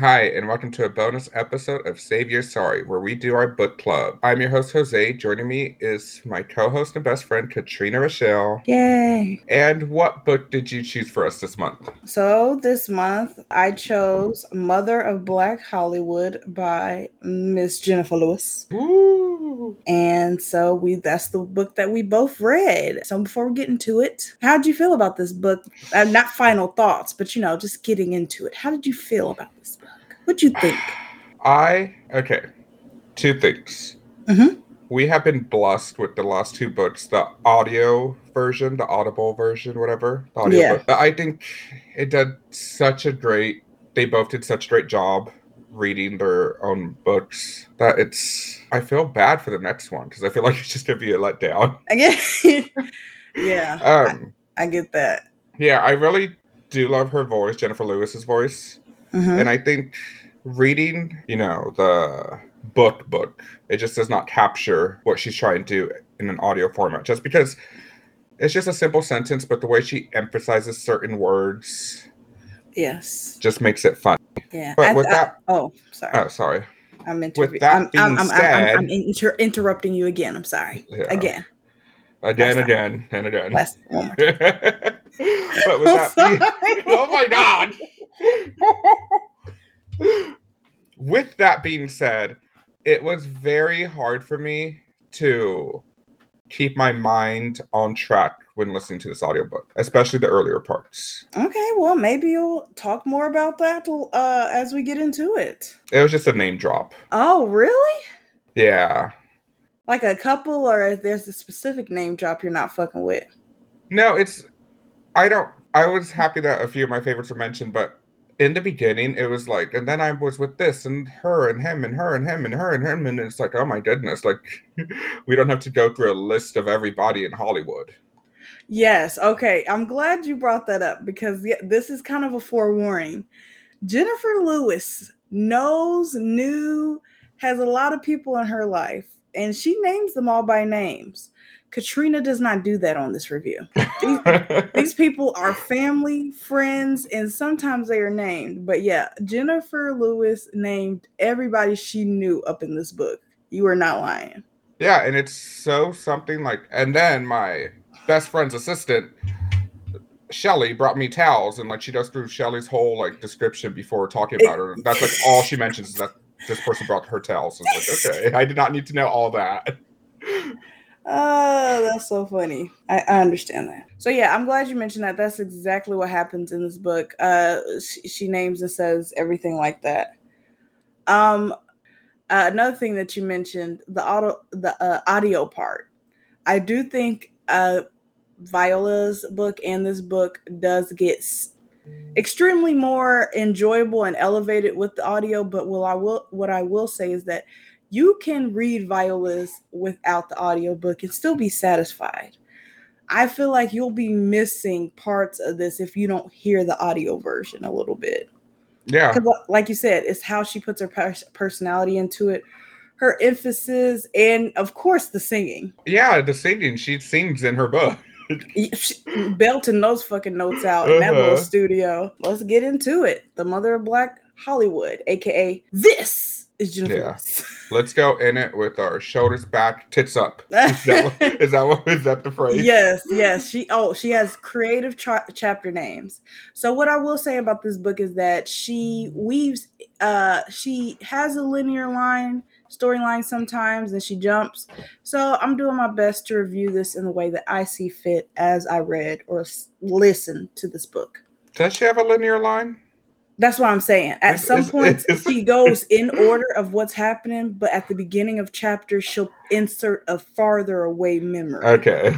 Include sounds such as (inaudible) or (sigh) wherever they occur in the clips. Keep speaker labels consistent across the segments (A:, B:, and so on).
A: Hi, and welcome to a bonus episode of Save Your Sorry, where we do our book club. I'm your host, Jose. Joining me is my co host and best friend, Katrina Rochelle.
B: Yay.
A: And what book did you choose for us this month?
B: So, this month I chose Mother of Black Hollywood by Miss Jennifer Lewis.
A: Ooh.
B: And so we that's the book that we both read. So before we get into it, how'd you feel about this book? Uh, not final thoughts, but you know, just getting into it. How did you feel about this book? What'd you think?
A: I, okay, two things.
B: Mhm.
A: We have been blessed with the last two books, the audio version, the audible version, whatever. The audio
B: Yeah.
A: book. But I think it did such a great, they both did such a great job reading their own books that it's, I feel bad for the next one because I feel like (laughs) it's just going to be a letdown. (laughs)
B: I guess. (laughs) yeah,
A: Um,
B: I get that.
A: yeah, I really do love her voice, Jennifer Lewis's voice.
B: Mhm.
A: and I think reading, you know, the book book, it just does not capture what she's trying to do in an audio format. Just because it's just a simple sentence, but the way she emphasizes certain words
B: Yes.
A: just makes it fun.
B: Yeah.
A: But
B: I-
A: with
B: I-
A: that-
B: oh, sorry.
A: Oh, sorry.
B: I'm,
A: with that
B: I'm, I'm, I'm, I'm, I'm, I'm inter- interrupting you again. I'm sorry.
A: Yeah.
B: Again.
A: Again,
B: Last time.
A: again, and again.
B: Last oh one more. (laughs)
A: but with that
B: I'm
A: being,
B: sorry. (laughs)
A: oh my god. (laughs) With that being said, it was very hard for me to keep my mind on track when listening to this audiobook, especially the earlier parts.
B: Okay, well, maybe you'll talk more about that uh, as we get into it.
A: It was just a name drop.
B: Oh, really?
A: Yeah.
B: Like a couple, or if there's a specific name drop you're not fucking with?
A: No, it's I don't I was happy that a few of my favorites were mentioned, but in the beginning it was like and then I was with this and her and him and her and him and her and him and it's like, oh my goodness, like (laughs) we don't have to go through a list of everybody in Hollywood.
B: Yes. Okay. I'm glad you brought that up because this is kind of a forewarning. Jennifer Lewis knows, knew, has a lot of people in her life, and she names them all by names. Katrina does not do that on this review. (laughs) These people are family, friends, and sometimes they are named. But yeah, Jennifer Lewis named everybody she knew up in this book. You are not lying.
A: yeah, and it's so something like and then my best friend's assistant Shelly brought me towels and like she goes through Shelly's whole like description before talking about her. That's like all she mentions is that this person brought her towels. It's like, okay, I did not need to know all that. (laughs)
B: Oh, that's so funny. I, I understand that. So yeah, I'm glad you mentioned that. That's exactly what happens in this book. Uh, she, she names and says everything like that. Um, uh, another thing that you mentioned, the auto, the uh, audio part. I do think uh, Viola's book and this book does get extremely more enjoyable and elevated with the audio. But will I will what I will say is that you can read Viola's without the audiobook and still be satisfied. I feel like you'll be missing parts of this if you don't hear the audio version a little bit.
A: Yeah.
B: Like you said, it's how she puts her pers- personality into it, her emphasis, and of course, the singing.
A: Yeah, the singing. She sings in her book. (laughs)
B: Belting those fucking notes out in that little
A: Uh-huh.
B: studio. Let's get into it. The mother of Black Hollywood, aka this is Jennifer.
A: Yeah. (laughs) Let's go in it with our shoulders back, tits up. (laughs) Is that, what- is that what is that the phrase?
B: yes yes she oh she has creative cha- chapter names so what i will say about this book is that she weaves uh she has a linear line storyline sometimes and she jumps so i'm doing my best to review this in the way that i see fit as i read or listen to this book
A: Does she have a linear line?
B: That's what i'm saying at some point she goes in order of what's happening but at the beginning of chapters she'll insert a farther away memory
A: Okay.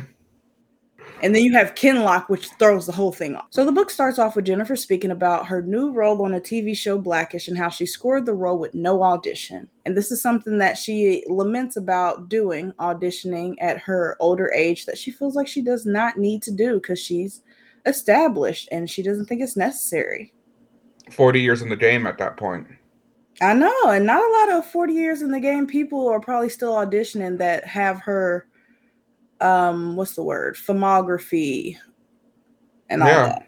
B: And then you have Kinlock, which throws the whole thing off. So the book starts off with Jennifer speaking about her new role on a TV show Blackish and how she scored the role with no audition. And this is something that she laments about doing, auditioning at her older age, that she feels like she does not need to do because she's established and she doesn't think it's necessary.
A: 40 years in the game at that point.
B: I know, and not a lot of 40 years in the game people are probably still auditioning that have her um what's the word? filmography and all
A: Yeah.
B: that.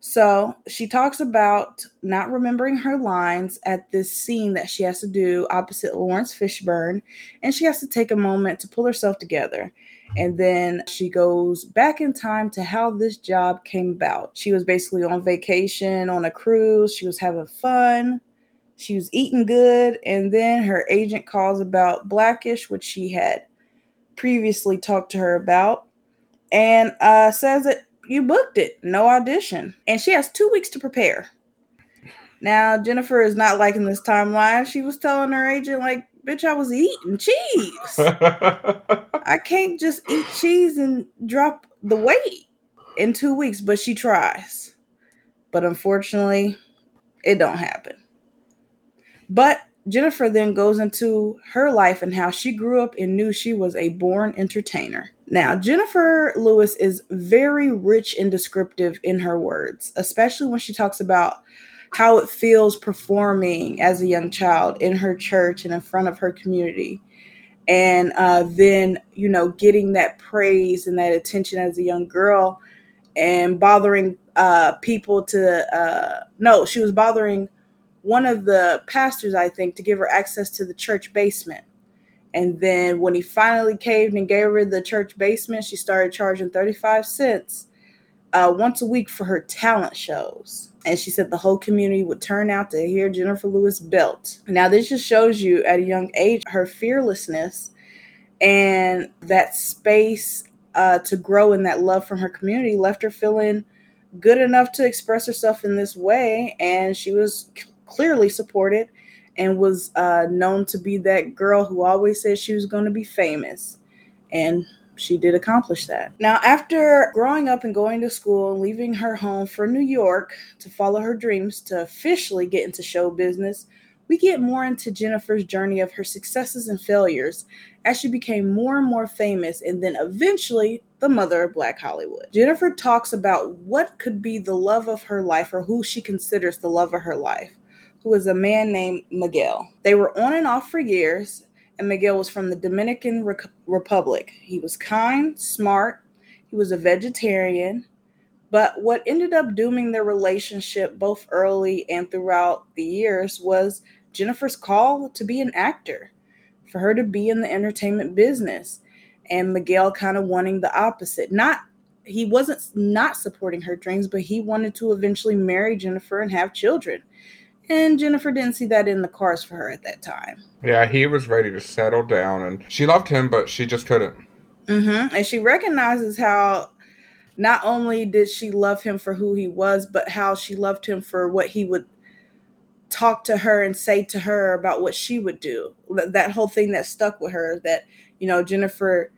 B: So she talks about not remembering her lines at this scene that she has to do opposite Laurence Fishburne, and she has to take a moment to pull herself together. And then she goes back in time to how this job came about. She was basically on vacation on a cruise, she was having fun, she was eating good, and then her agent calls about Blackish, which she had previously talked to her about, and uh, says that you booked it, no audition. And she has two weeks to prepare. Now, Jennifer is not liking this timeline. She was telling her agent, like, bitch, I was eating cheese. (laughs) I can't just eat cheese and drop the weight in two weeks, but she tries. But unfortunately, it don't happen. But Jennifer then goes into her life and how she grew up and knew she was a born entertainer. Now, Jennifer Lewis is very rich and descriptive in her words, especially when she talks about how it feels performing as a young child in her church and in front of her community. And uh, then, you know, getting that praise and that attention as a young girl and bothering uh, people to, uh, no, she was bothering one of the pastors, I think, to give her access to the church basement. And then when he finally caved and gave her the church basement, she started charging 35 cents uh, once a week for her talent shows. And she said the whole community would turn out to hear Jennifer Lewis belt. Now, this just shows you at a young age her fearlessness and that space uh, to grow in that love from her community left her feeling good enough to express herself in this way. And she was clearly supported and was uh, known to be that girl who always said she was going to be famous. And she did accomplish that. Now, after growing up and going to school and leaving her home for New York to follow her dreams to officially get into show business, we get more into Jennifer's journey of her successes and failures as she became more and more famous and then eventually the mother of Black Hollywood. Jennifer talks about what could be the love of her life or who she considers the love of her life who was a man named Miguel. They were on and off for years, and Miguel was from the Dominican Re- Republic. He was kind, smart, he was a vegetarian. But what ended up dooming their relationship both early and throughout the years was Jennifer's call to be an actor, for her to be in the entertainment business, and Miguel kind of wanting the opposite. Not he wasn't not supporting her dreams, but he wanted to eventually marry Jennifer and have children. And Jennifer didn't see that in the cards for her at that time.
A: Yeah, he was ready to settle down, and she loved him, but she just couldn't.
B: Mm-hmm. And she recognizes how not only did she love him for who he was, but how she loved him for what he would talk to her and say to her about what she would do. That whole thing that stuck with her that, you know, Jennifer,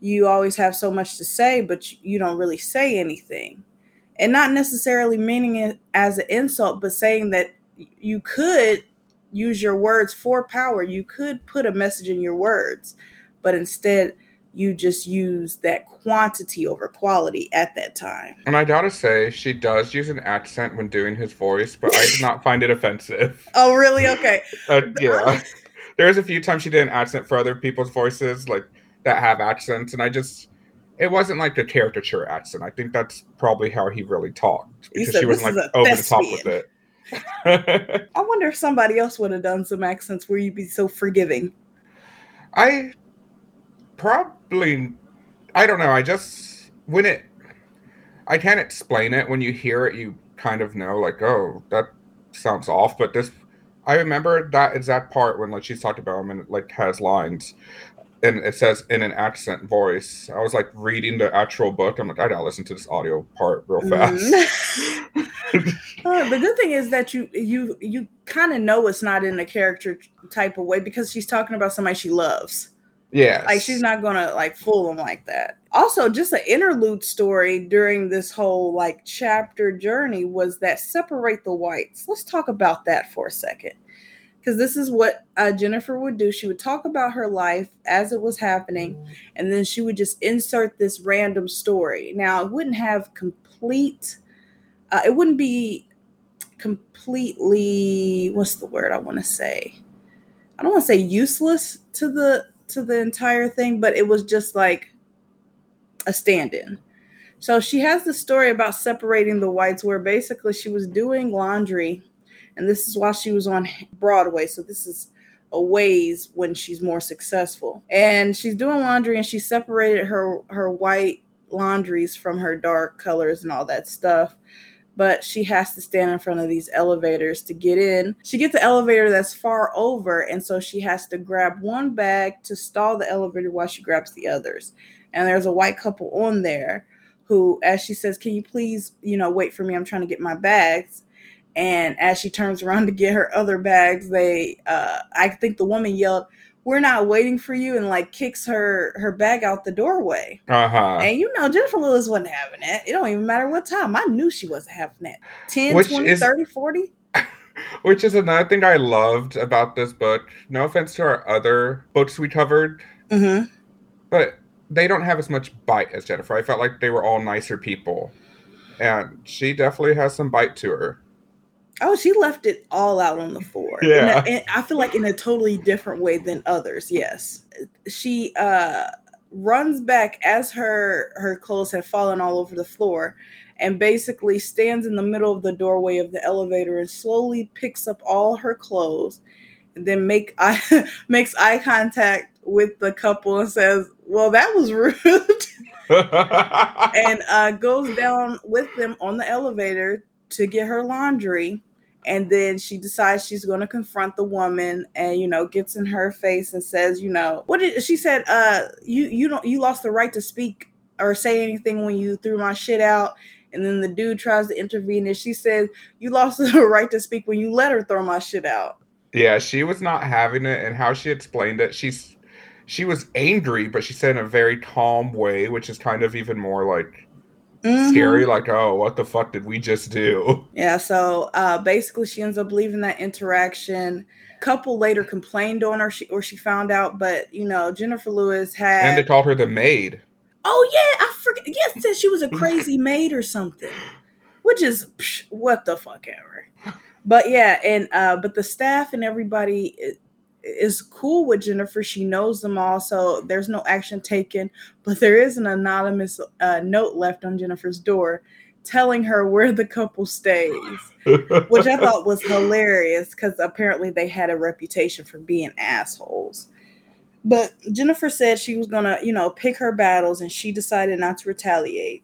B: you always have so much to say, but you don't really say anything. And not necessarily meaning it as an insult, but saying that you could use your words for power. You could put a message in your words, but instead you just use that quantity over quality at that time.
A: And I gotta say, she does use an accent when doing his voice, but I did not (laughs) find it offensive.
B: Oh, really? Okay. (laughs)
A: uh, yeah. (laughs) There's a few times she did an accent for other people's voices, like that have accents, and I just it wasn't like a caricature accent. I think that's probably how he really talked because she wasn't like over the top with it. (laughs)
B: I wonder if somebody else would have done some accents where you'd be so forgiving.
A: I probably, I don't know. I just, when it, I can't explain it. When you hear it, you kind of know, like, oh, that sounds off. But this, I remember that exact part when like she's talking about him and like has lines and it says in an accent voice. I was like reading the actual book. I'm like, I gotta listen to this audio part real fast. Mm-hmm. (laughs) (laughs)
B: uh, the good thing is that you you you kind of know it's not in a character type of way because she's talking about somebody she loves.
A: Yeah,
B: like she's not gonna like fool them like that. Also, just an interlude story during this whole like chapter journey was that separate the whites. Let's talk about that for a second because this is what uh, Jennifer would do. She would talk about her life as it was happening, and then she would just insert this random story. Now, it wouldn't have complete, uh, it wouldn't be completely, what's the word I want to say? I don't want to say useless to the to the entire thing, but it was just like a stand-in So she has the story about separating the whites, where basically she was doing laundry, and this is while she was on Broadway. So this is a ways when she's more successful. And she's doing laundry, and she separated her her white laundries from her dark colors and all that stuff. But she has to stand in front of these elevators to get in. She gets the elevator that's far over, and so she has to grab one bag to stall the elevator while she grabs the others. And there's a white couple on there who, as she says, Can you please, you know, wait for me? I'm trying to get my bags. And as she turns around to get her other bags, they, uh, I think the woman yelled, we're not waiting for you and like kicks her her bag out the doorway.
A: Uh-huh.
B: And you know, Jennifer Lewis wasn't having it. It don't even matter what time. I knew she wasn't having that. 10,
A: Which
B: 20,
A: is-
B: 30, 40. (laughs)
A: Which is another thing I loved about this book. No offense to our other books we covered,
B: Mm-hmm.
A: but they don't have as much bite as Jennifer. I felt like they were all nicer people. And she definitely has some bite to her.
B: Oh, she left it all out on the floor.
A: Yeah.
B: and I feel like in a totally different way than others. Yes, she uh runs back as her her clothes have fallen all over the floor, and basically stands in the middle of the doorway of the elevator and slowly picks up all her clothes, and then make (laughs) eye makes eye contact with the couple and says, "Well, that was rude." (laughs) (laughs) and uh, goes down with them on the elevator to get her laundry. And then she decides she's going to confront the woman, and you know, gets in her face and says, you know, what did she said? Uh, you you don't you lost the right to speak or say anything when you threw my shit out. And then the dude tries to intervene, and she says, "You lost (laughs) the right to speak when you let her throw my shit out."
A: yeah, she was not having it and how she explained it, she's she was angry, but she said in a very calm way, which is kind of even more like
B: Mhm.
A: scary, like, oh, what the fuck did we just do?
B: Yeah, so uh, basically, she ends up leaving that interaction. Couple later complained on her, she, or she found out, but you know, Jennifer Lewis had.
A: And they called her the maid.
B: oh yeah, I forget. Yes, said she was a crazy (laughs) maid or something, which is psh, what the fuck ever. But yeah, and uh, but the staff and everybody is cool with Jennifer. She knows them all, so there's no action taken. But there is an anonymous uh, note left on Jennifer's door telling her where the couple stays which I thought was hilarious because apparently they had a reputation for being assholes. But Jennifer said she was gonna, you know, pick her battles and she decided not to retaliate.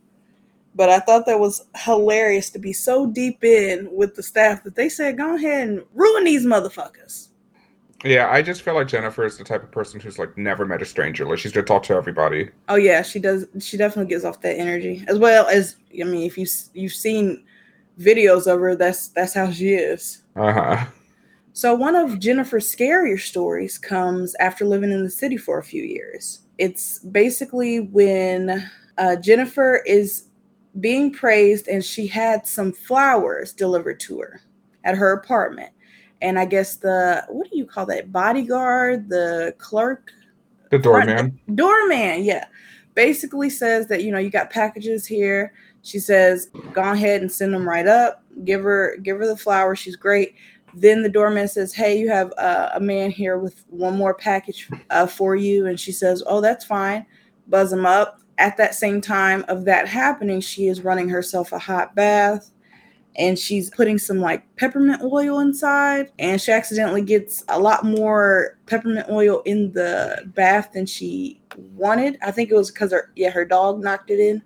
B: But I thought that was hilarious to be so deep in with the staff that they said, go ahead and ruin these motherfuckers.
A: Yeah, I just feel like Jennifer is the type of person who's like never met a stranger. Like she's gonna talk to everybody.
B: Oh yeah, she does. She definitely gives off that energy, as well as I mean, if you you've seen videos of her, that's that's how she is.
A: Uh huh.
B: So, one of Jennifer's scarier stories comes after living in the city for a few years. It's basically when uh, Jennifer is being praised and she had some flowers delivered to her at her apartment. And I guess the, what do you call that? Bodyguard, the clerk,
A: The doorman.
B: doorman, yeah, basically says that you know you got packages here. She says, "Go ahead and send them right up. Give her, give her the flowers. She's great." Then the doorman says, "Hey, you have uh, a man here with one more package uh, for you," and she says, "Oh, that's fine." Buzz him up. At that same time of that happening, she is running herself a hot bath and she's putting some like peppermint oil inside and she accidentally gets a lot more peppermint oil in the bath than she wanted. I think it was because her yeah her dog knocked it in.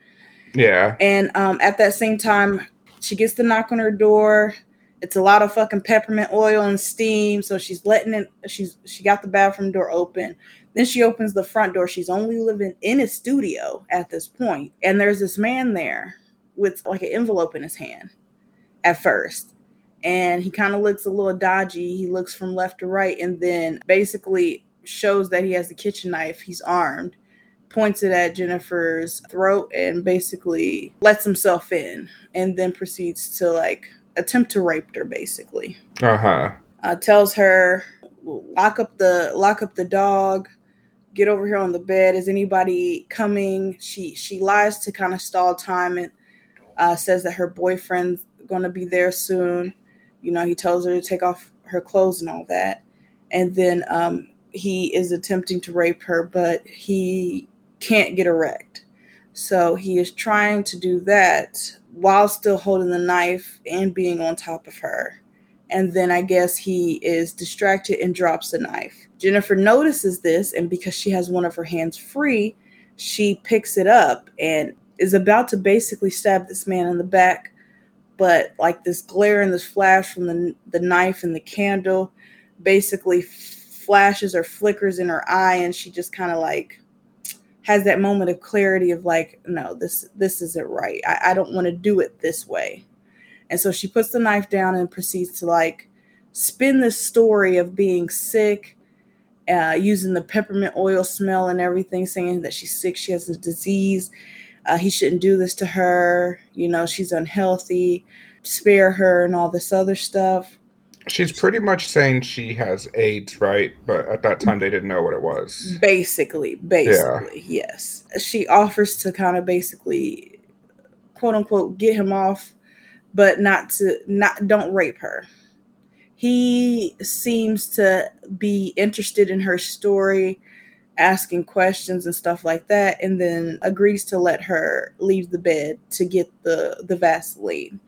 A: Yeah.
B: and um, at that same time she gets the knock on her door. It's a lot of fucking peppermint oil and steam so she's letting it she's she got the bathroom door open. Then she opens the front door. She's only living in a studio at this point and there's this man there with like an envelope in his hand at first. And he kind of looks a little dodgy. He looks from left to right and then basically shows that he has the kitchen knife. He's armed. Points it at jennifer's throat and basically lets himself in and then proceeds to like attempt to rape her basically.
A: Uh huh.
B: uh, tells her lock up the lock up the dog. Get over here on the bed. Is anybody coming? She she lies to kind of stall time and uh, says that her boyfriend's going to be there soon you know he tells her to take off her clothes and all that and then um, he is attempting to rape her but he can't get erect So he is trying to do that while still holding the knife and being on top of her. And then I guess he is distracted and drops the knife. Jennifer notices this, and because she has one of her hands free, she picks it up and is about to basically stab this man in the back. But like this glare and this flash from the, the knife and the candle basically flashes or flickers in her eye, and she just kind of like has that moment of clarity of like, no, this this isn't right. I, I don't want to do it this way. And so she puts the knife down and proceeds to like spin this story of being sick uh, using the peppermint oil smell and everything, saying that she's sick, she has a disease. Uh, he shouldn't do this to her. You know, she's unhealthy. Spare her and all this other stuff.
A: She's pretty much saying she has AIDS, right? But at that time, they didn't know what it was.
B: Basically, basically, yeah. yes. She offers to kind of basically, quote unquote, get him off, but not to not don't rape her he seems to be interested in her story, asking questions and stuff like that, and then agrees to let her leave the bed to get the, the Vaseline.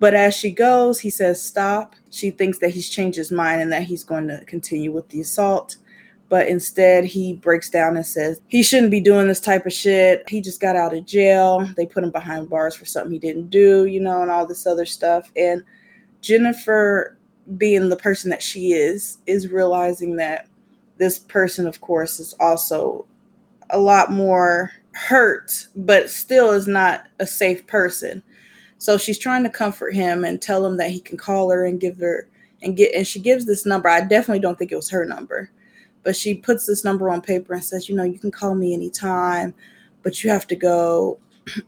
B: But as she goes, he says, Stop. She thinks that he's changed his mind and that he's going to continue with the assault. But instead, he breaks down and says he shouldn't be doing this type of shit. He just got out of jail. They put him behind bars for something he didn't do, you know, and all this other stuff. And Jennifer being the person that she is, is realizing that this person, of course, is also a lot more hurt, but still is not a safe person. So she's trying to comfort him and tell him that he can call her and give her and get and she gives this number. I definitely don't think it was her number, but she puts this number on paper and says, you know, you can call me anytime, but you have to go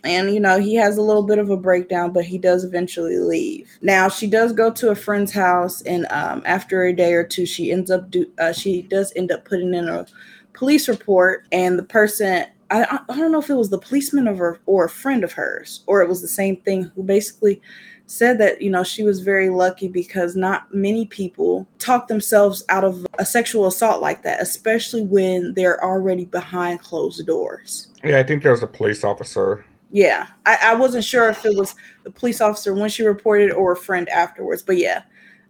B: and you know he has a little bit of a breakdown but he does eventually leave. Now she does go to a friend's house and um, after a day or two she ends up do uh, she does end up putting in a police report and the person I, I don't know if it was the policeman of her or a friend of hers or it was the same thing who basically said that you know she was very lucky because not many people talk themselves out of a sexual assault like that especially when they're already behind closed doors.
A: Yeah i think there was a police officer
B: yeah, I, I wasn't sure if it was the police officer when she reported or a friend afterwards, but yeah,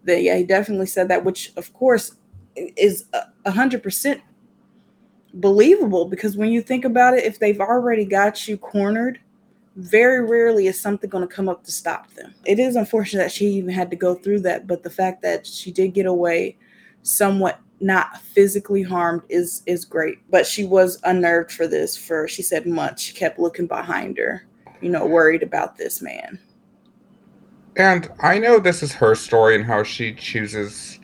B: the, yeah, he definitely said that, which of course is a hundred percent believable because when you think about it, if they've already got you cornered, very rarely is something going to come up to stop them. It is unfortunate that she even had to go through that, but the fact that she did get away somewhat not physically harmed is is great but she was unnerved for this for she said months. She kept looking behind her you know worried about this man.
A: And i know this is her story and how she chooses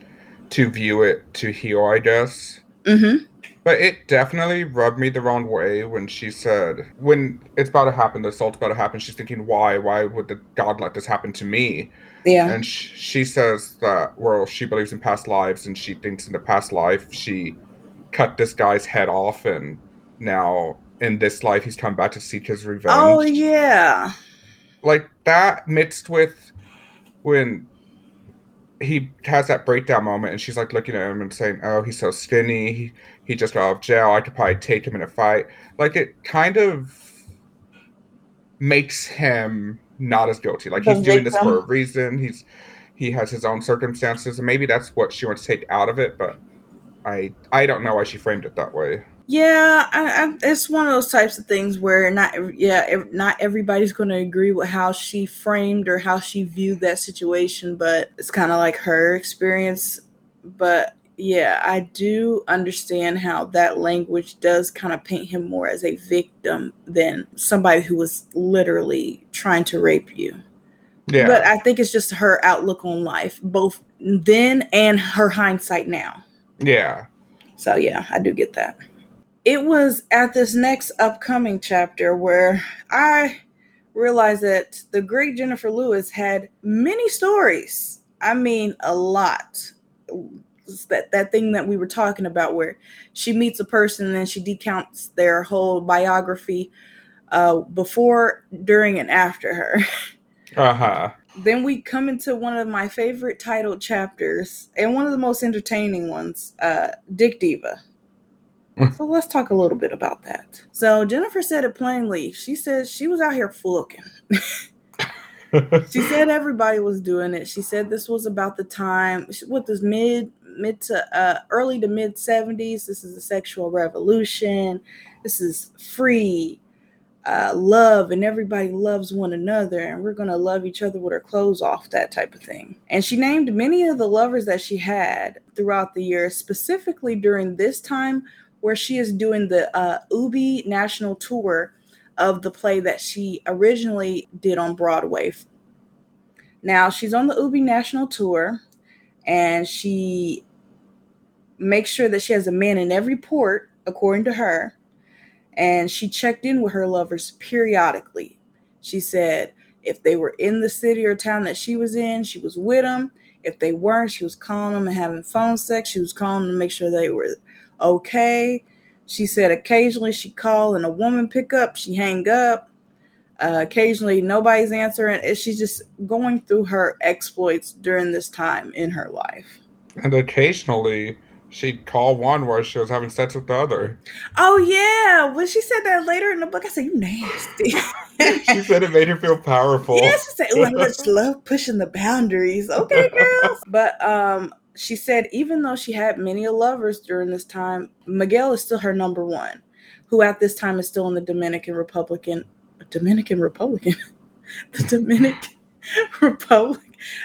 A: to view it to heal i guess.
B: Mm-hmm.
A: but it definitely rubbed me the wrong way when she said when it's about to happen the assault's about to happen she's thinking why why would the god let this happen to me
B: yeah.
A: And sh- she says that, well, she believes in past lives and she thinks in the past life she cut this guy's head off and now in this life he's come back to seek his revenge.
B: Oh, yeah.
A: Like that mixed with when he has that breakdown moment and she's like looking at him and saying, oh, he's so skinny. He, he just got out of jail. I could probably take him in a fight. Like it kind of makes him not as guilty. Like he's doing this for a reason. He's he has his own circumstances, and maybe that's what she wants to take out of it. But I I don't know why she framed it that way.
B: Yeah, I, I, it's one of those types of things where not yeah not everybody's going to agree with how she framed or how she viewed that situation, but it's kind of like her experience. But yeah, I do understand how that language does kind of paint him more as a victim than somebody who was literally trying to rape you. Yeah. But I think it's just her outlook on life, both then and her hindsight now.
A: Yeah.
B: So yeah, I do get that. It was at this next upcoming chapter where I realized that the great Jennifer Lewis had many stories. I mean, a lot that that thing that we were talking about where she meets a person and then she decounts their whole biography uh before during and after her (laughs)
A: uh-huh
B: then we come into one of my favorite titled chapters and one of the most entertaining ones uh dick diva so let's talk a little bit about that. So Jennifer said it plainly. She says she was out here fucking. (laughs) she said everybody was doing it. She said this was about the time what this mid mid to uh, early to mid 70s. This is a sexual revolution. This is free uh, love and everybody loves one another and we're going to love each other with our clothes off that type of thing and she named many of the lovers that she had throughout the year specifically during this time where she is doing the uh, Eubie national tour of the play that she originally did on broadway now she's on the Eubie national tour and she makes sure that she has a man in every port according to her and she checked in with her lovers periodically. She said if they were in the city or town that she was in, she was with them. If they weren't, she was calling them and having phone sex. She was calling them to make sure they were okay. She said occasionally she call and a woman pick up, she hang up. Uh, occasionally nobody's answering. She's just going through her exploits during this time in her life.
A: And occasionally she'd call one where she was having sex with the other.
B: Oh yeah, when she said that later in the book, I said, "You nasty." (laughs)
A: she said it made her feel powerful.
B: Yeah, she said, "Oh, I just (laughs) love pushing the boundaries." Okay, girls. but um, she said even though she had many lovers during this time, Miguel is still her number one, who at this time is still in the Dominican Republican. Dominican Republican, (laughs) the Dominican Republic.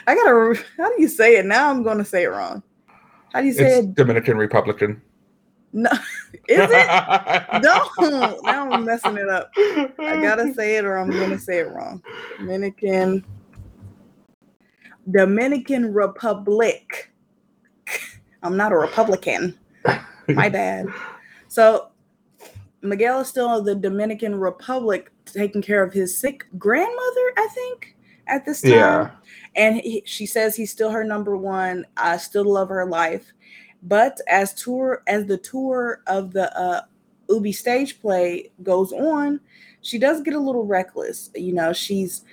B: I gotta. How do you say it? Now I'm going to say it wrong. How do you say
A: it's it? Dominican Republican.
B: No, (laughs) is it? (laughs) no, now I'm messing it up. I gotta say it or I'm gonna say it wrong. Dominican, Dominican Republic. (laughs) I'm not a Republican. My bad. So Miguel is still in the Dominican Republic taking care of his sick grandmother, I think, at this time. Yeah and he, she says he's still her number one. I still love her life, but as tour as the tour of the uh, Eubie stage play goes on, she does get a little reckless. You know, she's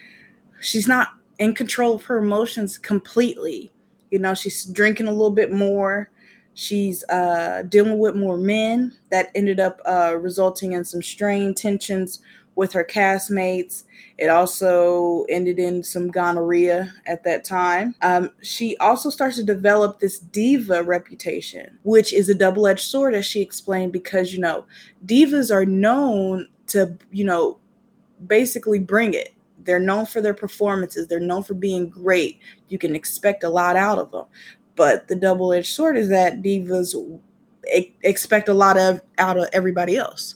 B: she's not in control of her emotions completely. You know, she's drinking a little bit more. She's uh, dealing with more men that ended up uh, resulting in some strained tensions with her castmates. It also ended in some gonorrhea at that time. Um, she also starts to develop this diva reputation, which is a double edged sword, as she explained, because, you know, divas are known to, you know, basically bring it. They're known for their performances, they're known for being great. You can expect a lot out of them. But the double edged sword is that divas expect a lot of out of everybody else.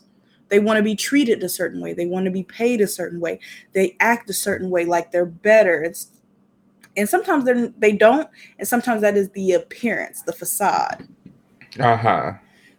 B: They want to be treated a certain way. They want to be paid a certain way. They act a certain way, like they're better. It's and sometimes they they don't, and sometimes that is the appearance, the facade.
A: Uh huh.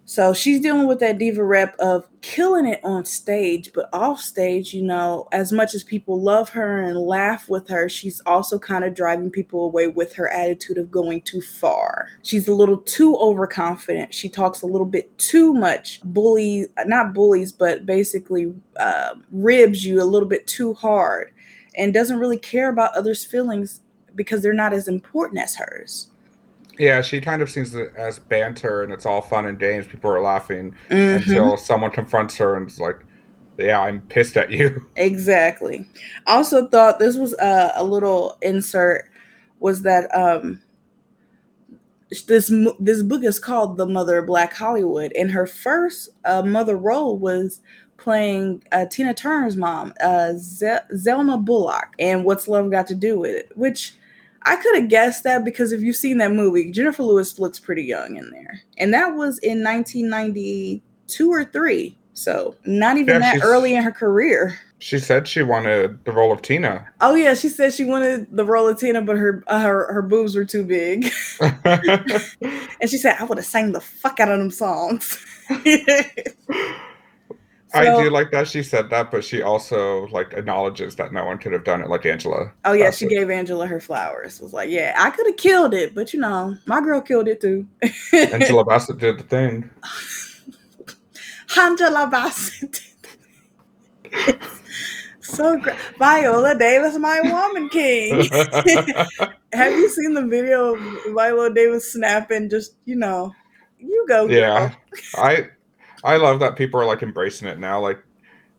B: So she's dealing with that diva rep of killing it on stage, but off stage, you know, as much as people love her and laugh with her, she's also kind of driving people away with her attitude of going too far. She's a little too overconfident. She talks a little bit too much, bully, not bullies, but basically uh, ribs you a little bit too hard and doesn't really care about others' feelings because they're not as important as hers.
A: Yeah, she kind of sees it as banter and it's all fun and games. People are laughing mm-hmm. until someone confronts her and is like, yeah, I'm pissed at you. (laughs)
B: Exactly. I also thought this was a, a little insert was that um this this book is called The Mother of Black Hollywood, and her first uh, mother role was playing uh, Tina Turner's mom, uh, Zelma Bullock, and What's Love Got to Do with It, which I could have guessed that because if you've seen that movie, Jennifer Lewis looks pretty young in there. And that was in 1992 or 3. So, not even yeah, that early in her career.
A: She said she wanted the role of Tina.
B: Oh yeah, she said she wanted the role of Tina, but her uh, her her boobs were too big. (laughs) (laughs) and she said, "I would have sang the fuck out of them songs." (laughs)
A: I do like that she said that, but she also like acknowledges that no one could have done it like Angela.
B: Oh yeah, she gave Angela her flowers. Was like, yeah, I could have killed it, but you know, my girl killed it too.
A: Angela (laughs) Bassett did the thing.
B: Angela Bassett. Did the thing. (laughs) So great. Viola Davis, my woman king. (laughs) have you seen the video of Viola Davis snapping? Just you know, you go.
A: Yeah, I I love that people are like embracing it now. Like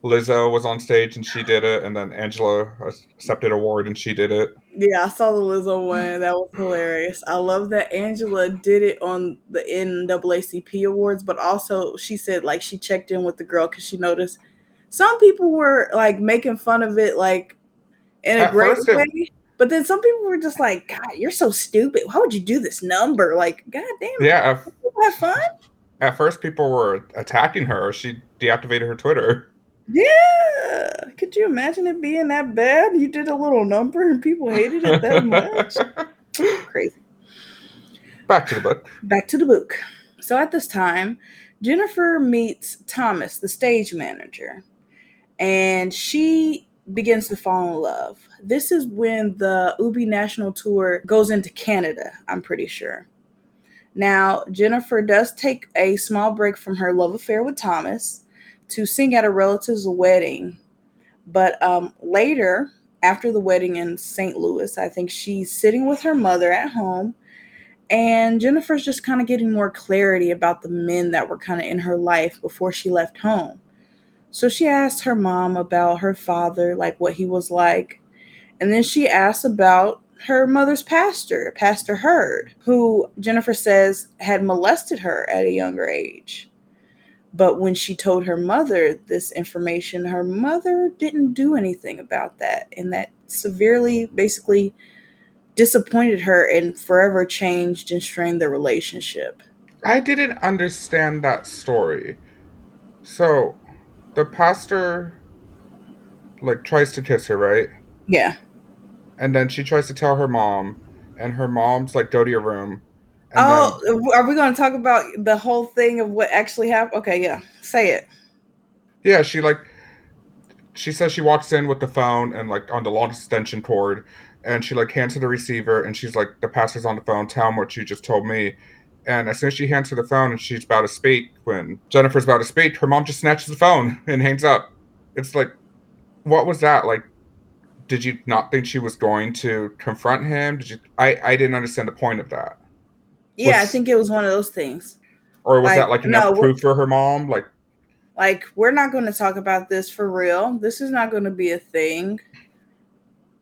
A: Lizzo was on stage and she did it, and then Angela accepted award and she did it.
B: Yeah, I saw the Lizzo one. That was hilarious. I love that Angela did it on the NAACP awards, but also she said like she checked in with the girl because she noticed some people were like making fun of it like in a
A: At
B: great
A: first it-
B: way. But then some people were just like, God, you're so stupid. Why would you do this number? Like, God damn,
A: it. Yeah,
B: people have fun.
A: At first people were attacking her. She deactivated her Twitter.
B: Yeah. Could you imagine it being that bad? You did a little number and people hated it that (laughs) much. Crazy.
A: Back to the book.
B: Back to the book. So at this time, Jennifer meets Thomas, the stage manager, and she begins to fall in love. This is when the Eubie National Tour goes into Canada, I'm pretty sure. Now, Jennifer does take a small break from her love affair with Thomas to sing at a relative's wedding. But um, later, after the wedding in St. Louis, I think she's sitting with her mother at home and Jennifer's just kind of getting more clarity about the men that were kind of in her life before she left home. So she asked her mom about her father, like what he was like. And then she asked about her mother's pastor, Pastor Hurd, who Jennifer says had molested her at a younger age. But when she told her mother this information, her mother didn't do anything about that. And that severely, basically, disappointed her and forever changed and strained their relationship.
A: I didn't understand that story. So, the pastor like tries to kiss her, right?
B: Yeah.
A: And then she tries to tell her mom, and her mom's like, "Go to your room." And
B: Oh,
A: then-
B: are we going to talk about the whole thing of what actually happened? Okay, yeah. Say it.
A: yeah, she like, she says she walks in with the phone and like on the long extension cord, and she like hands her the receiver, and she's like, "The pastor's on the phone. Tell him what you just told me." And as soon as she hands her the phone and she's about to speak, when Jennifer's about to speak, her mom just snatches the phone and hangs up. It's like, what was that? Like, did you not think she was going to confront him? Did you? I I didn't understand the point of that.
B: Yeah, I think it was one of those things.
A: Or was
B: Like,
A: that like enough
B: no,
A: proof for her mom? Like,
B: Like, we're not going to talk about this for real. This is not going to be a thing.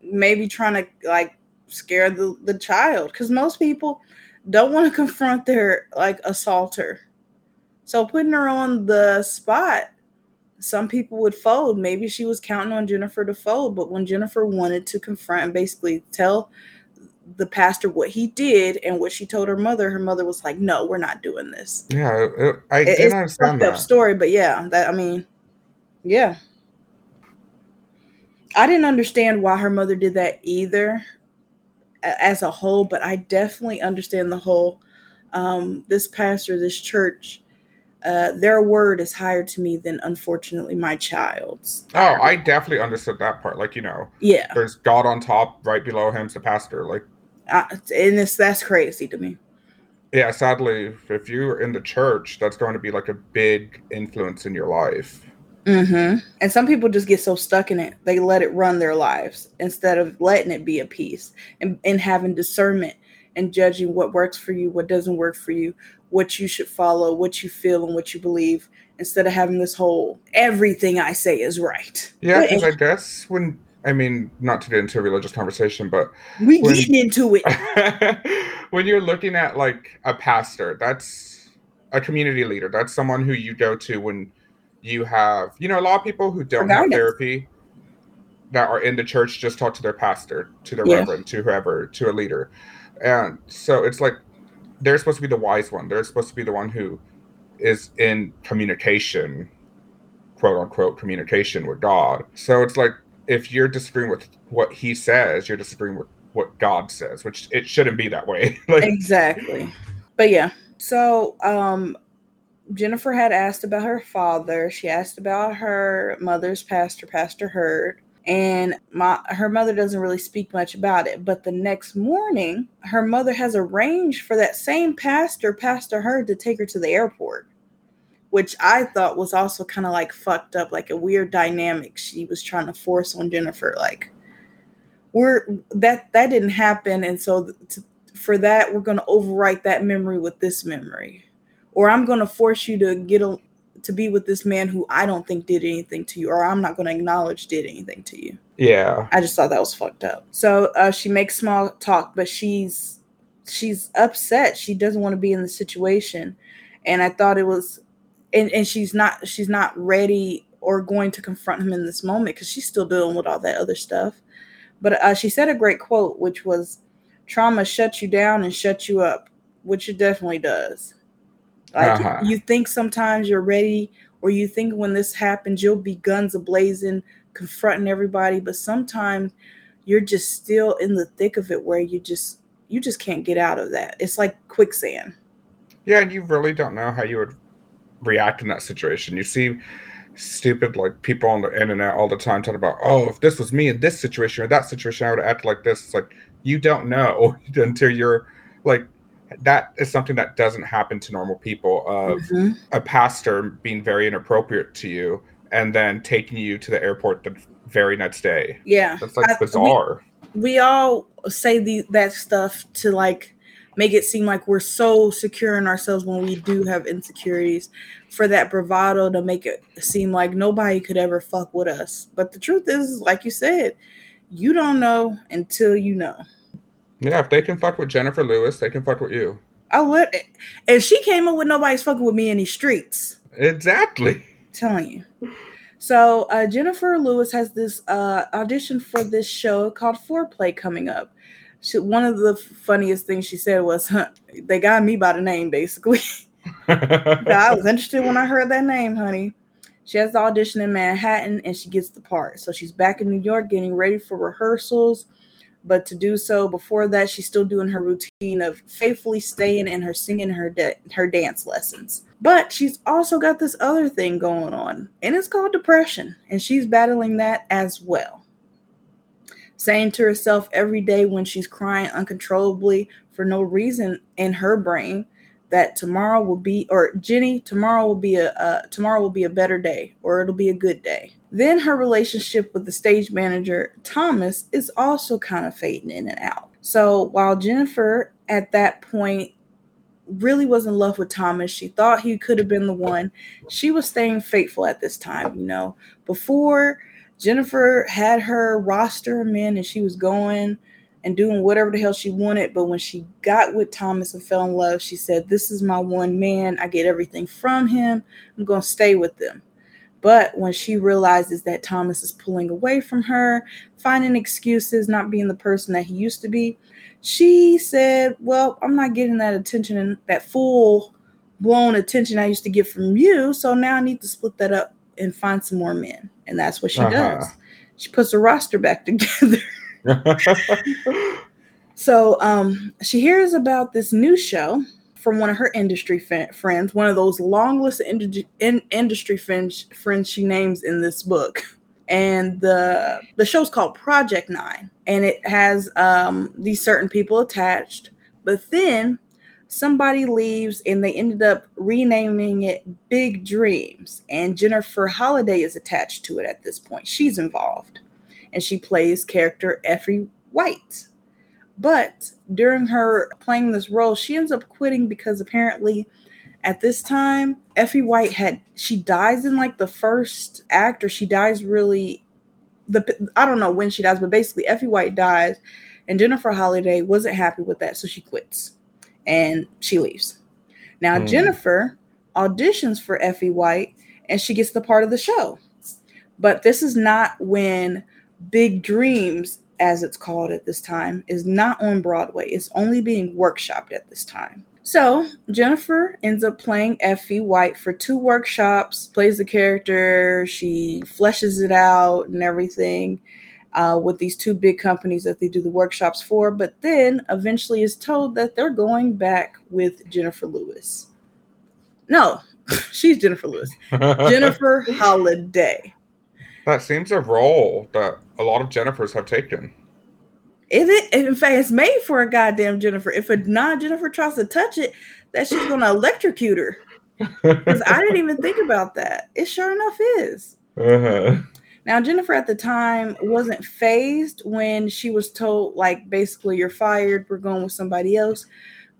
B: Maybe trying to like scare the, the child because most people don't want to (laughs) confront their like assaulter. So putting her on the spot, some people would fold. Maybe she was counting on Jennifer to fold, but when Jennifer wanted to confront and basically tell the pastor what he did and what she told her mother, her mother was like, "No, we're not doing this."
A: yeah, it, I
B: It-
A: didn't
B: it's a
A: understand
B: up
A: that.
B: story, but yeah, that I mean, yeah. I didn't understand why her mother did that either as a whole, but I definitely understand the whole um this pastor, this church, uh their word is higher to me than unfortunately my child's.
A: Oh, I definitely understood that part. Like, you know,
B: Yeah.
A: there's God on top, right below him's the pastor. Like,
B: I, and it's that's crazy to me.
A: yeah, sadly, if you're in the church, that's going to be like a big influence in your life.
B: hmm And some people just get so stuck in it, they let it run their lives instead of letting it be a piece and, and having discernment and judging what works for you, what doesn't work for you, what you should follow, what you feel, and what you believe, instead of having this whole everything I say is right.
A: Yeah, because I guess when, I mean, not to get into a religious conversation, but
B: we
A: when-
B: getting into it. (laughs)
A: when you're looking at like a pastor, that's a community leader. That's someone who you go to when you have, you know, a lot of people who don't have therapy that are in the church just talk to their pastor, to their
B: Yeah.
A: reverend, to whoever, to a leader. And so it's like they're supposed to be the wise one. They're supposed to be the one who is in communication, quote unquote, communication with God. So it's like if you're disagreeing with what he says, you're disagreeing with what God says, which it shouldn't be that way. (laughs) like,
B: exactly. But yeah, so um Jennifer had asked about her father. She asked about her mother's pastor, Pastor Hurd. And my her mother doesn't really speak much about it. But the next morning, her mother has arranged for that same pastor, Pastor Hurd, to take her to the airport, which I thought was also kind of like fucked up, like a weird dynamic she was trying to force on Jennifer. Like, we're that that didn't happen, and so to, for that we're going to overwrite that memory with this memory or i'm going to force you to get a to be with this man who I don't think did anything to you, or I'm not going to acknowledge did anything to you.
A: Yeah.
B: I just thought that was fucked up. So uh, she makes small talk, but she's she's upset. She doesn't want to be in the situation, and I thought it was, and and she's not she's not ready or going to confront him in this moment because she's still dealing with all that other stuff. But uh, she said a great quote, which was, "Trauma shuts you down and shuts you up," which it definitely does. Like
A: Uh-huh.
B: you think sometimes you're ready, or you think when this happens you'll be guns ablazing, confronting everybody, but sometimes you're just still in the thick of it where you just you just can't get out of that. It's like quicksand.
A: Yeah, and you really don't know how you would react in that situation. You see stupid like people on the internet all the time talking about, oh, if this was me in this situation or that situation, I would act like this. It's like you don't know (laughs) until you're like that is something that doesn't happen to normal people. Of
B: Mhm.
A: a pastor being very inappropriate to you and then taking you to the airport the very next day.
B: Yeah.
A: That's like
B: I- we-
A: bizarre.
B: we all say the that stuff to like make it seem like we're so secure in ourselves when we do have insecurities for that bravado to make it seem like nobody could ever fuck with us but the truth is like you said you don't know until you know
A: yeah, if they can fuck with Jennifer Lewis, they can fuck with you.
B: i would if she came up with nobody's fucking with me in these streets
A: Exactly.
B: telling you. So uh, Jennifer Lewis has this uh, audition for this show called Foreplay coming up. She, one of the funniest things she said was, huh, "They got me by the name, basically." (laughs) I was interested when I heard that name, honey. She has the audition in Manhattan and she gets the part. So she's back in New York getting ready for rehearsals. But to do so before that, she's still doing her routine of faithfully staying and her singing her her dance lessons. But she's also got this other thing going on, and it's called depression, and she's battling that as well. Saying to herself every day when she's crying uncontrollably for no reason in her brain that tomorrow will be or Jenny tomorrow will be a uh, tomorrow will be a better day or it'll be a good day. Then her relationship with the stage manager Thomas is also kind of fading in and out. So while Jennifer at that point really was in love with Thomas, she thought he could have been the one. She was staying faithful at this time, you know. Before Jennifer had her roster of men and she was going and doing whatever the hell she wanted. But when she got with Thomas and fell in love, she said, This is my one man. I get everything from him. I'm going to stay with them. But when she realizes that Thomas is pulling away from her, finding excuses, not being the person that he used to be, she said, Well, I'm not getting that attention and that full blown attention I used to get from you. So now I need to split that up and find some more men. And that's what she
A: Uh-huh.
B: does. She puts her roster back (laughs) together. (laughs) So um, she hears about this new show from one of her industry fa- friends, one of those long list of in- industry friends, friends she names in this book. And the the show's called Project Nine, and it has um, these certain people attached. But then somebody leaves, and they ended up renaming it Big Dreams. And Jennifer Holliday is attached to it at this point. She's involved, and she plays character Effie White. But during her playing this role, she ends up quitting because apparently at this time, Effie White had she dies in like the first act, or she dies really the I don't know when she dies, but basically Effie White dies, and Jennifer Holliday wasn't happy with that, so she quits and she leaves. Now
A: Hmm.
B: Jennifer auditions for Effie White and she gets the part of the show. But this is not when Big Dreams as it's called at this time, is not on Broadway. It's only being workshopped at this time. So Jennifer ends up playing Effie White for two workshops, plays the character, she fleshes it out and everything uh, with these two big companies that they do the workshops for, but then eventually is told that they're going back with Jennifer Lewis. No, (laughs) she's Jennifer Lewis. (laughs) Jennifer Holliday.
A: That seems a role that a lot of Jennifers have taken.
B: Is it? In fact, it's made for a goddamn Jennifer. If a non Jennifer tries to touch it, that shit's gonna electrocute her. (laughs) Because I didn't even think about that. It sure enough is.
A: Uh-huh.
B: Now, Jennifer at the time wasn't phased when she was told, like, basically, you're fired, we're going with somebody else.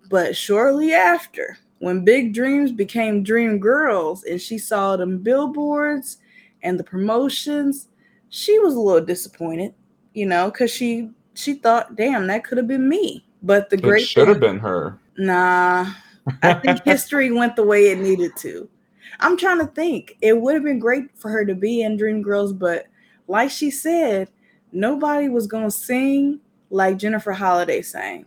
B: But shortly after, when Big Dreams became Dream Girls and she saw them billboards and the promotions, she was a little disappointed, you know, because she she thought, damn, that could have been me. But the
A: It
B: great
A: should have been her.
B: Nah, I think (laughs) history went the way it needed to. I'm trying to think. It would have been great for her to be in Dreamgirls, but like she said, nobody was gonna sing like Jennifer Holliday sang.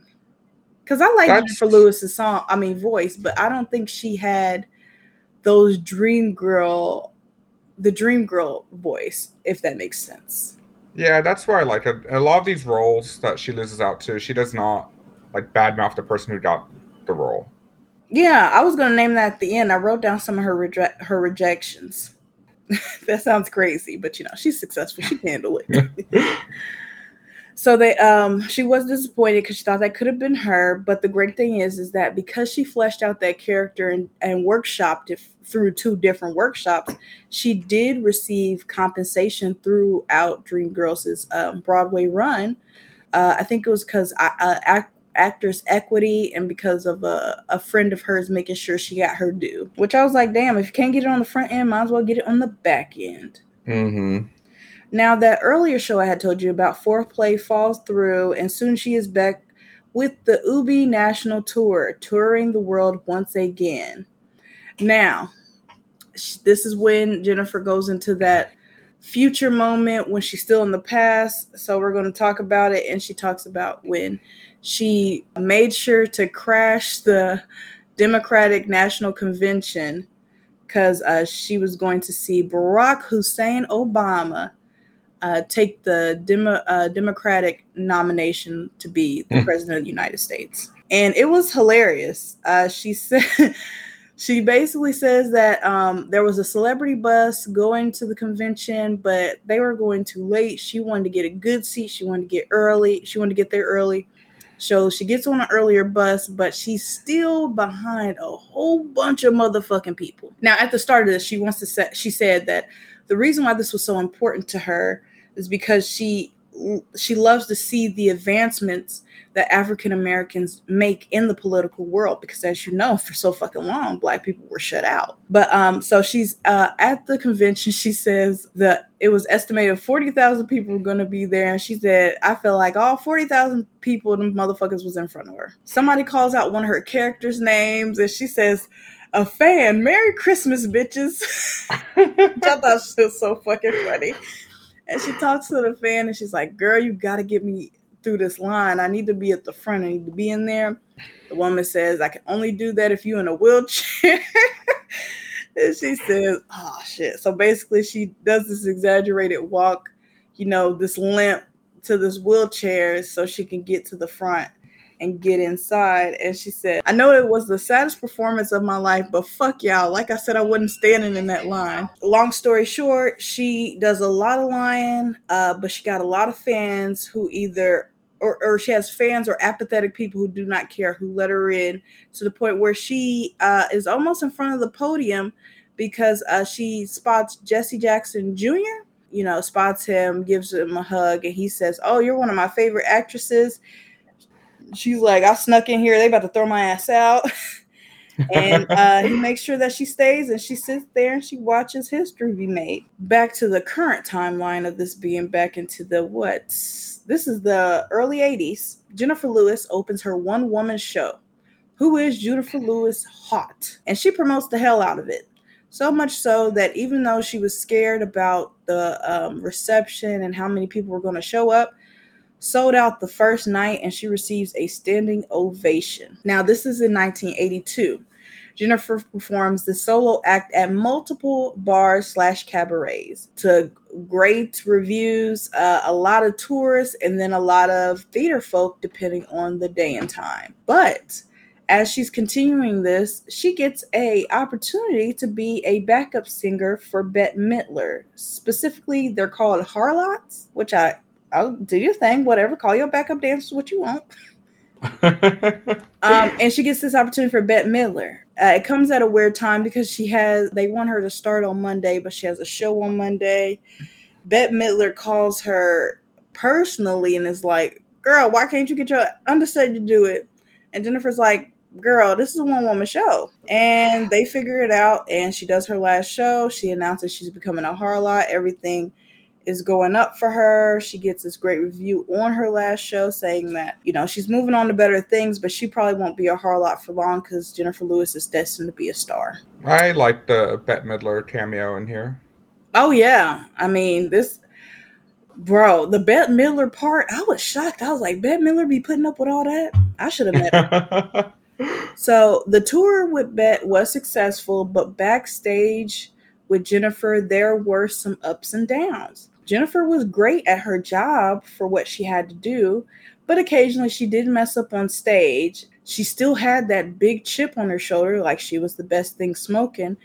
B: Cause I like
A: That's-
B: Jennifer Lewis's song, I mean voice, but I don't think she had those dream girl, the dream girl voice, if that makes sense.
A: Yeah, that's why I like it. A lot of these roles that she loses out to, she does not like badmouth the person who got the role.
B: Yeah, I was gonna name that at the end. I wrote down some of her reje- her rejections. (laughs) that sounds crazy, but you know she's successful. She can handle it. (laughs) (laughs) so they um she was disappointed because she thought that could have been her. But the great thing is is that because she fleshed out that character and, and workshopped it through two different workshops, she did receive compensation throughout Dreamgirls' um, Broadway run. Uh, I think it was because uh, act, actors equity and because of a, a friend of hers making sure she got her due which i was like damn if you can't get it on the front end might as well get it on the back end
A: Mm-hmm.
B: Now that earlier show i had told you about fourth play falls through and soon she is back with the Eubie national tour touring the world once again. Now this is when jennifer goes into that future moment when she's still in the past. So we're going to talk about it and she talks about when she made sure to crash the Democratic National Convention because uh, she was going to see Barack Hussein Obama uh, take the Demo- uh, Democratic nomination to be the
A: Hmm.
B: president of the United States. And it was hilarious. Uh, she (laughs) said, she basically says that um, there was a celebrity bus going to the convention, but they were going too late. She wanted to get a good seat. She wanted to get early. She wanted to get there early. So she gets on an earlier bus, but she's still behind a whole bunch of motherfucking people. Now, at the start of this, she wants to say she said that the reason why this was so important to her is because she she loves to see the advancements that African Americans make in the political world because as you know for so fucking long black people were shut out. But um so she's uh at the convention she says that it was estimated 40,000 people were going to be there and she said I feel like all 40,000 people them motherfuckers was in front of her. Somebody calls out one of her characters names and she says a fan, Merry Christmas, bitches. (laughs) I thought she was so fucking funny. And she talks to the fan and she's like, Girl, you gotta get me through this line. I need to be at the front. I need to be in there. The woman says, I can only do that if you're in a wheelchair. (laughs) and she says, Oh shit. So basically, she does this exaggerated walk, you know, this limp to this wheelchair so she can get to the front and get inside. And she said, I know it was the saddest performance of my life, but fuck y'all. Like I said, I wasn't standing in that line. Long story short, she does a lot of lying, uh, but she got a lot of fans who either or, or she has fans or apathetic people who do not care who let her in to the point where she uh, is almost in front of the podium because uh, she spots Jesse Jackson Jr. You know, spots him, gives him a hug, and he says, "Oh, you're one of my favorite actresses." She's like, I snuck in here. They about to throw my ass out. (laughs) and uh, he makes sure that she stays and she sits there and she watches history be made. Back to the current timeline of this being back into the what? This is the early 80s. Jennifer Lewis opens her one woman show. Who is Jennifer Lewis Hot? And she promotes the hell out of it. So much so that even though she was scared about the um, reception and how many people were going to show up, sold out the first night and she receives a standing ovation. Now, this is in 1982. Jennifer performs the solo act at multiple bars slash cabarets to great reviews, uh, a lot of tourists, and then a lot of theater folk, depending on the day and time. But as she's continuing this, she gets a opportunity to be a backup singer for Bette Midler. Specifically, they're called Harlots, which I I'll do your thing, whatever. Call your backup dancers what you want. Um, and she gets this opportunity for Bette Midler. Uh, it comes at a weird time because she has they want her to start on Monday, but she has a show on Monday. Bette Midler calls her personally and is like, "Girl, why can't you get your understudy to do it?" And Jennifer's like, girl, this is a one woman show. And they figure it out. And she does her last show. She announces she's becoming a harlot. Everything is going up for her. She gets this great review on her last show saying that, you know, she's moving on to better things, but she probably won't be a harlot for long because Jennifer Lewis is destined to be a star.
A: I like the Bette Midler cameo in here.
B: Oh, yeah. I mean, this, bro, the Bette Midler part, I was shocked. I was like, Bette Midler be putting up with all that? I should have met her. (laughs) so the tour with Bette was successful, but backstage with Jennifer, there were some ups and downs. Jennifer was great at her job for what she had to do, but occasionally she did mess up on stage. She still had that big chip on her shoulder, like she was the best thing smoking,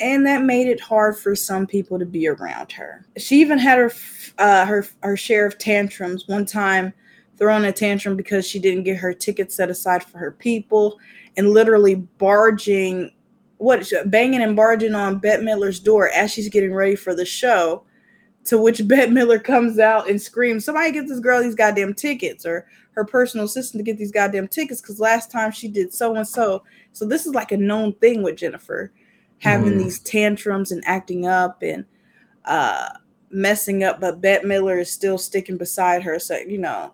B: and that made it hard for some people to be around her. She even had her uh, her her share of tantrums. One time, throwing a tantrum because she didn't get her ticket set aside for her people, and literally barging, what banging and barging on Bette Midler's door as she's getting ready for the show to which Bette Midler comes out and screams, Somebody get this girl these goddamn tickets, or her personal assistant to get these goddamn tickets because last time she did so and so. So this is like a known thing with Jennifer having mm. these tantrums and acting up and uh messing up, but Bette Midler is still sticking beside her. So, you know,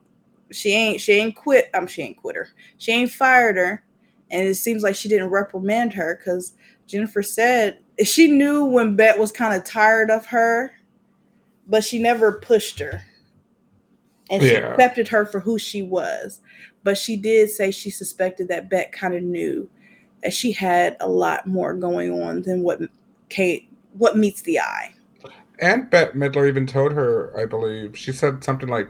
B: she ain't she ain't quit. Um, she ain't quit her. She ain't fired her. And it seems like she didn't reprimand her because Jennifer said she knew when Bette was kind of tired of her but she never pushed her. And she yeah. accepted her for who she was. But she did say she suspected that Bette kind of knew that she had a lot more going on than what Kate what meets the eye.
A: And Bette Midler even told her, I believe, she said something like,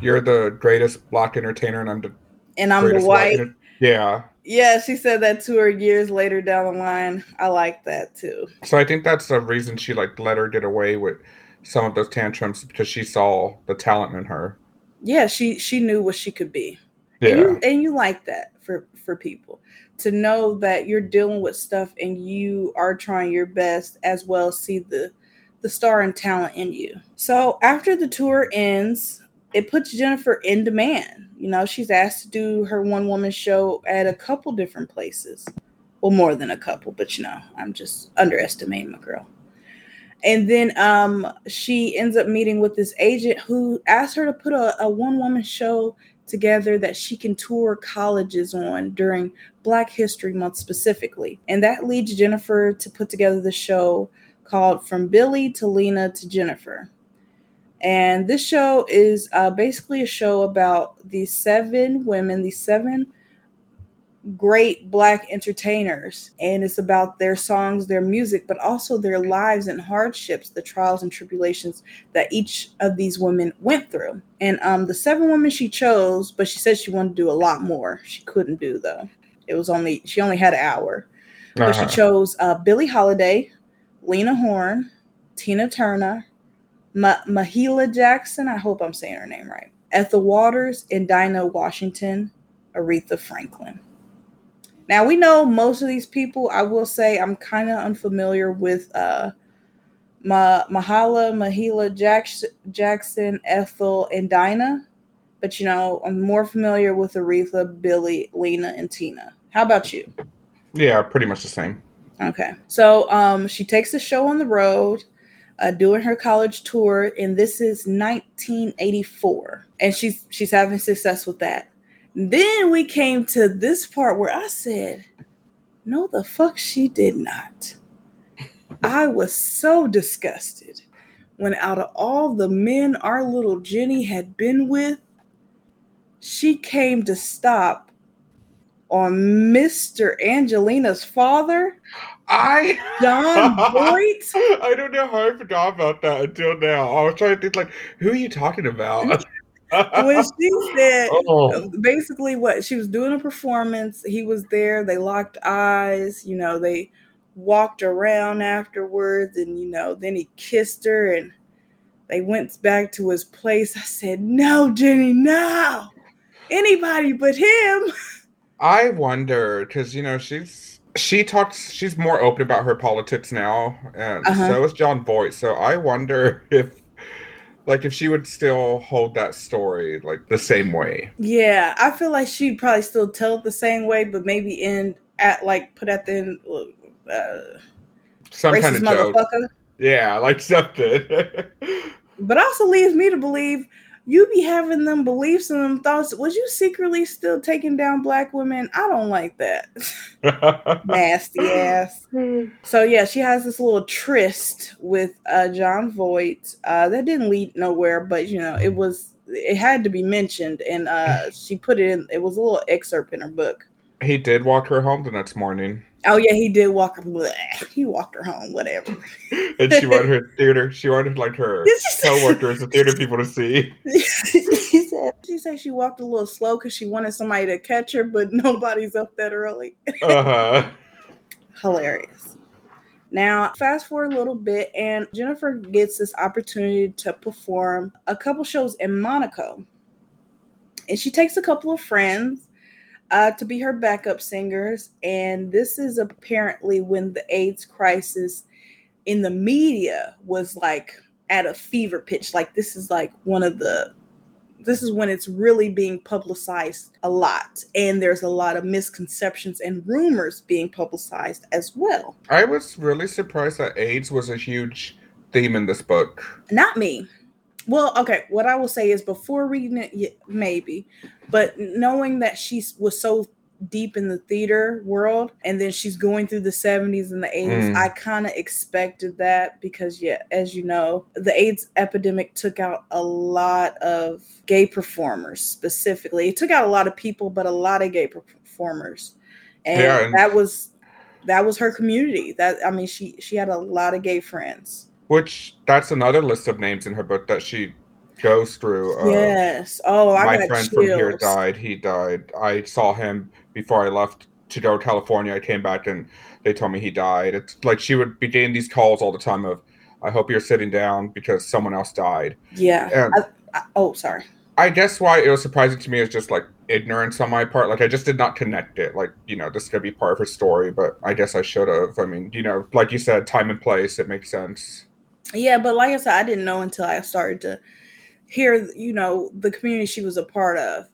A: "You're the greatest black entertainer, and I'm the
B: and I'm the white."
A: yeah.
B: Yeah, she said that to her years later down the line. I like that too.
A: So I think that's the reason she like let her get away with some of those tantrums because she saw the talent in her.
B: Yeah, she she knew what she could be.
A: Yeah.
B: And you, and you like that for for people to know that you're dealing with stuff and you are trying your best as well see the the star and talent in you. So after the tour ends, it puts Jennifer in demand. You know, she's asked to do her one woman show at a couple different places. Well, more than a couple, but you know, I'm just underestimating my girl. And then um, she ends up meeting with this agent who asked her to put a, a one woman show together that she can tour colleges on during Black History Month specifically. And that leads Jennifer to put together the show called From Billie to Lena to Jennifer. And this show is uh, basically a show about these seven women, these seven great black entertainers and it's about their songs their music but also their lives and hardships the trials and tribulations that each of these women went through and um the seven women she chose but she said she wanted to do a lot more she couldn't do though it was only she only had an hour uh-huh. but she uh-huh. chose uh, billie holiday lena horne tina turner Ma- mahalia jackson i hope i'm saying her name right ethel waters and dinah washington aretha franklin now we know most of these people. I will say I'm kind of unfamiliar with uh, Ma- Mahala, Mahila Jackson, Jackson, Ethel, and Dinah, but you know I'm more familiar with Aretha, Billie, Lena, and Tina. How about you?
A: Yeah, pretty much the same.
B: Okay, so um, she takes the show on the road, uh, doing her college tour, and this is 1984, and she's she's having success with that. Then we came to this part where I said, No, the fuck she did not. I was so disgusted when, out of all the men our little Jenny had been with, she came to stop on Mr. Angelina's father.
A: I
B: Jon Voight. (laughs)
A: I don't know how I forgot about that until now. I was trying to think like, who are you talking about? (laughs)
B: when (laughs) she said oh. basically what she was doing a performance, he was there, they locked eyes, you know, they walked around afterwards, and you know, then he kissed her and they went back to his place. I said, No, Jenny, no, anybody but him. (laughs)
A: I wonder because you know she's she talks she's more open about her politics now, and uh-huh. so is Jon Voight. So I wonder (laughs) if like if she would still hold that story like the same way.
B: Yeah, I feel like she'd probably still tell it the same way, but maybe end at like put at the end uh,
A: Some kind of joke. Yeah, like something. (laughs)
B: But also leaves me to believe you be having them beliefs and them thoughts. Was you secretly still taking down black women? I don't like that. (laughs) Nasty ass. So yeah, she has this little tryst with uh Jon Voight. Uh that didn't lead nowhere, but you know, it was it had to be mentioned and uh she put it in it was a little excerpt in her book.
A: he did walk her home the next morning.
B: Oh yeah, he did walk her bleh, he walked her home, whatever. (laughs)
A: And she wanted her theater, she wanted like her (laughs) co-workers, the theater people to see. (laughs)
B: she said she said she walked a little slow because she wanted somebody to catch her, but nobody's up that early.
A: Uh-huh.
B: Hilarious. Now, fast forward a little bit, and Jennifer gets this opportunity to perform a couple shows in Monaco. And she takes a couple of friends uh, to be her backup singers. And this is apparently when the AIDS crisis in the media was like at a fever pitch. Like, this is like one of the this is when it's really being publicized a lot and there's a lot of misconceptions and rumors being publicized as well
A: I was really surprised that AIDS was a huge theme in this book.
B: not me well okay what i will say is before reading it maybe but knowing that she was so deep in the theater world and then she's going through the 70s and the 80s
A: Mm.
B: i kind of expected that because yeah as you know the aids epidemic took out a lot of gay performers specifically. It took out a lot of people but a lot of gay performers. And,
A: Yeah, and-
B: that was that was her community. That i mean she she had a lot of gay friends
A: Which that's another list of names in her book that she goes through. Uh,
B: yes oh i
A: my friend from here died. He died. I saw him before I left to go to California. I came back and they told me he died. It's like she would be getting these calls all the time of, "I hope you're sitting down because someone else died."
B: yeah
A: And
B: I, oh sorry
A: I guess why it was surprising to me is just like ignorance on my part. Like I just did not connect it. Like you know, this could be part of her story, but I guess I should have. I mean, you know, like you said, time and place. It makes sense.
B: Yeah, but like I said, I didn't know until I started to hear, you know, the community she was a part of.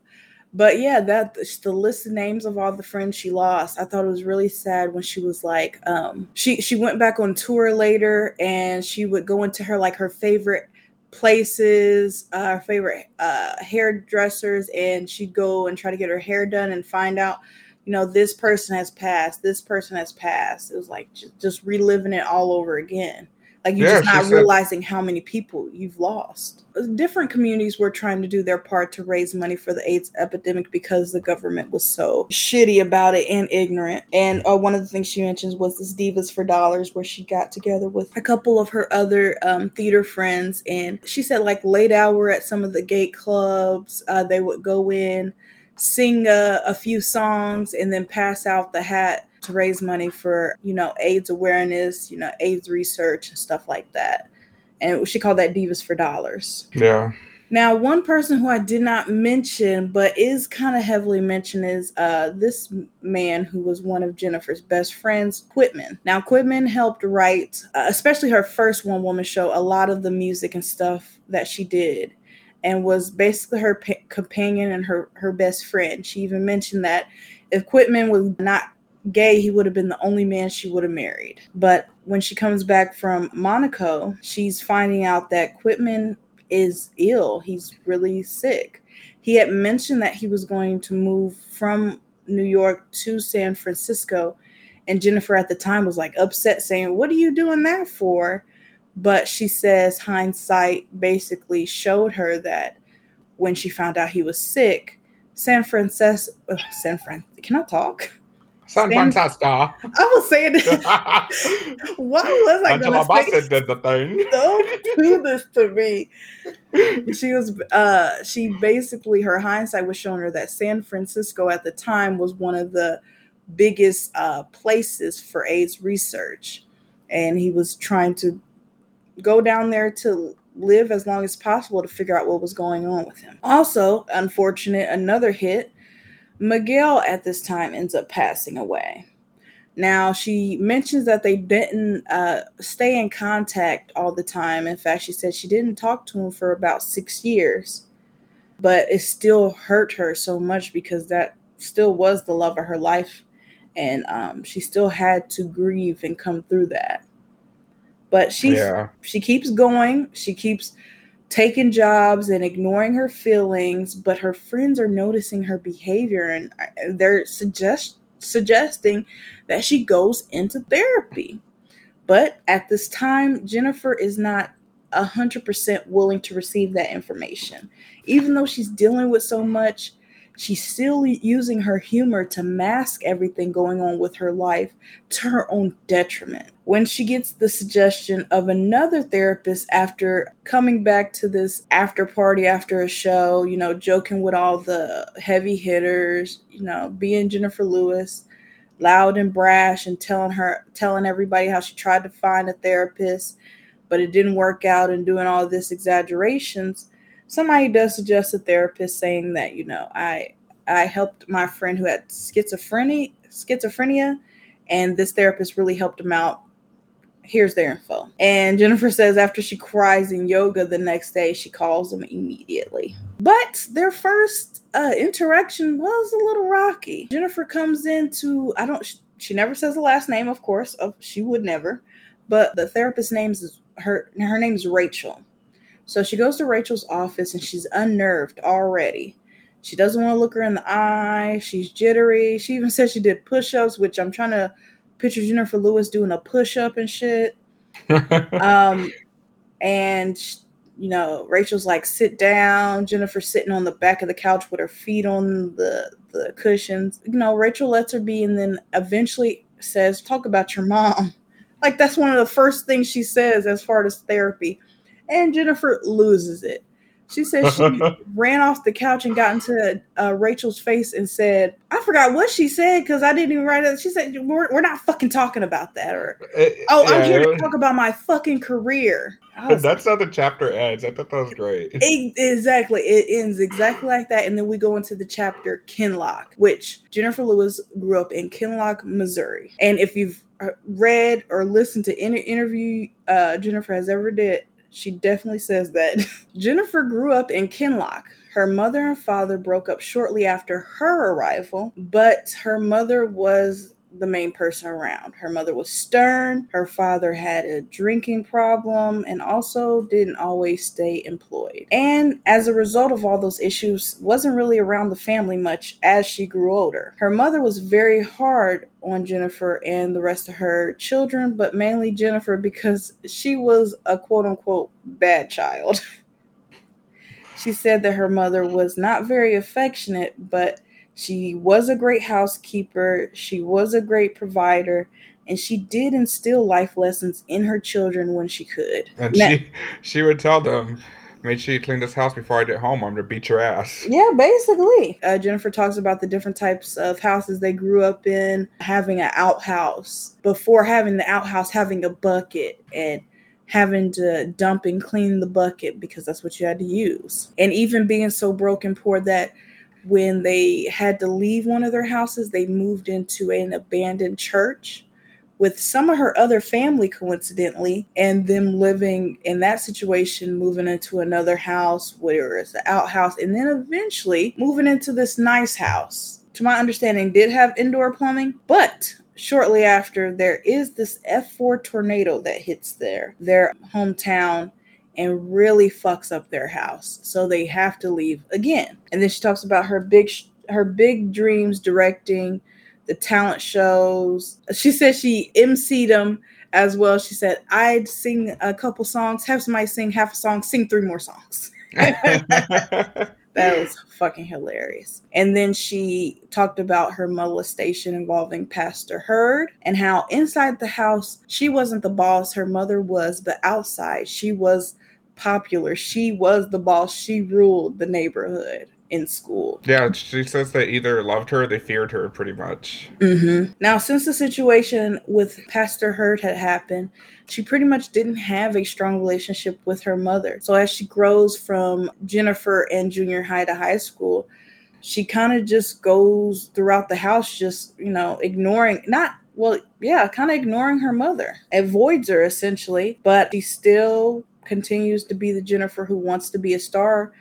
B: But yeah, that the list of names of all the friends she lost, I thought it was really sad when she was like, um, she she went back on tour later and she would go into her like her favorite places, uh, her favorite uh, hairdressers, and she'd go and try to get her hair done and find out, you know, this person has passed, this person has passed. It was like just, just reliving it all over again. Like you're
A: Yeah,
B: just not
A: said-
B: realizing how many people you've lost. Different communities were trying to do their part to raise money for the AIDS epidemic because the government was so shitty about it and ignorant. And uh, one of the things she mentions was this Divas for Dollars, where she got together with a couple of her other um, theater friends. And she said, like, late hour at some of the gay clubs, uh, they would go in, sing a, a few songs, and then pass out the hat to raise money for you know AIDS awareness, you know AIDS research and stuff like that. And she called that Divas for Dollars.
A: Yeah.
B: Now, one person who I did not mention but is kind of heavily mentioned is uh, this man who was one of Jennifer's best friends, Quitman. Now, Quitman helped write, uh, especially her first one woman show, a lot of the music and stuff that she did and was basically her pa- companion and her, her best friend. She even mentioned that if Quitman was not gay, he would have been the only man she would have married. But when she comes back from Monaco, she's finding out that Quitman is ill. He's really sick. He had mentioned that he was going to move from New York to San Francisco. And Jennifer at the time was like upset, saying, What are you doing that for? But she says hindsight basically showed her that when she found out he was sick, San Francisco, San Fran, can I talk?
A: San Francisco.
B: I was saying, (laughs) why was I going to say
A: did the thing. (laughs)
B: don't do this to me. She was uh she basically her hindsight was showing her that San Francisco at the time was one of the biggest uh places for AIDS research. And he was trying to go down there to live as long as possible to figure out what was going on with him. Also, unfortunate, another hit, Miguel at this time ends up passing away. Now, she mentions that they didn't uh, stay in contact all the time. In fact, she said she didn't talk to him for about six years, but it still hurt her so much because that still was the love of her life. And um, she still had to grieve and come through that. But she
A: Yeah.
B: she keeps going. She keeps taking jobs and ignoring her feelings, but her friends are noticing her behavior and uh, they're suggest suggesting that she goes into therapy. But at this time, Jennifer is not 100% willing to receive that information. Even though she's dealing with so much, she's still using her humor to mask everything going on with her life to her own detriment. When she gets the suggestion of another therapist after coming back to this after party after a show, you know, joking with all the heavy hitters, you know, being Jennifer Lewis, loud and brash and telling her telling everybody how she tried to find a therapist but it didn't work out and doing all this exaggerations somebody does suggest a therapist saying that you know i i helped my friend who had schizophrenia schizophrenia and this therapist really helped him out. Here's their info. And jennifer says after she cries in yoga the next day she calls him immediately. But their first uh, interaction was a little rocky. Jennifer comes in to i don't she never says the last name of course of she would never. But the therapist's name is her her name's rachel so she goes to Rachel's office and she's unnerved already. She doesn't want to look her in the eye. She's jittery. She even said she did push ups, which I'm trying to picture Jennifer Lewis doing a push up and shit. (laughs) Um, and, you know, Rachel's like, sit down. Jennifer sitting on the back of the couch with her feet on the, the cushions. You know, Rachel lets her be and then eventually says, talk about your mom. (laughs) Like, that's one of the first things she says as far as therapy and Jennifer loses it. She says she (laughs) ran off the couch and got into uh, Rachel's face and said, "I forgot what she said because I didn't even write it." She said, "We're, we're not fucking talking about that." Or,
A: It-
B: "Oh, I'm here to talk about my fucking career."
A: That's how the chapter ends. I thought that was great. (laughs)
B: E- Exactly. It ends exactly like that. And then we go into the chapter Kinloch, which Jennifer Lewis grew up in Kinloch, Missouri. And if you've uh, read or listened to any interview uh, Jennifer has ever did, she definitely says that (laughs) Jennifer grew up in Kinloch. Her mother and father broke up shortly after her arrival, but her mother was the main person around. Her mother was stern, her father had a drinking problem, and also didn't always stay employed. And as a result of all those issues, wasn't really around the family much as she grew older. Her mother was very hard on Jennifer and the rest of her children, but mainly Jennifer because she was a quote unquote bad child. (laughs) she said that her mother was not very affectionate, but she was a great housekeeper, she was a great provider, and she did instill life lessons in her children when she could.
A: And
B: Now-
A: she she would tell them, make sure you clean this house before I get home. I'm gonna beat your ass.
B: Yeah, basically. Uh, Jennifer talks about the different types of houses they grew up in, having an outhouse. Before having the outhouse, having a bucket and having to dump and clean the bucket because that's what you had to use. And even being so broken poor that when they had to leave one of their houses, they moved into an abandoned church with some of her other family coincidentally and them living in that situation moving into another house where it's an outhouse and then eventually moving into this nice house. To my understanding did have indoor plumbing but shortly after there is this f4 tornado that hits their their hometown and really fucks up their house so they have to leave again and then she talks about her big sh- her big dreams directing the talent shows. She said she emceed them as well. She said, I'd sing a couple songs, have somebody sing half a song, sing three more songs. (laughs) (laughs) That was fucking hilarious. And then she talked about her molestation involving Pastor Heard and how inside the house, she wasn't the boss, her mother was, but outside, she was popular. She was the boss. She ruled the neighborhood in school.
A: yeah, she says they either loved her or they feared her pretty much.
B: Mm-hmm. Now, since the situation with Pastor Hurt had happened, she pretty much didn't have a strong relationship with her mother. So, as she grows from Jennifer and junior high to high school, she kind of just goes throughout the house, just, you know, ignoring, not well, yeah, kind of ignoring her mother, avoids her essentially, but she still continues to be the Jennifer who wants to be a star,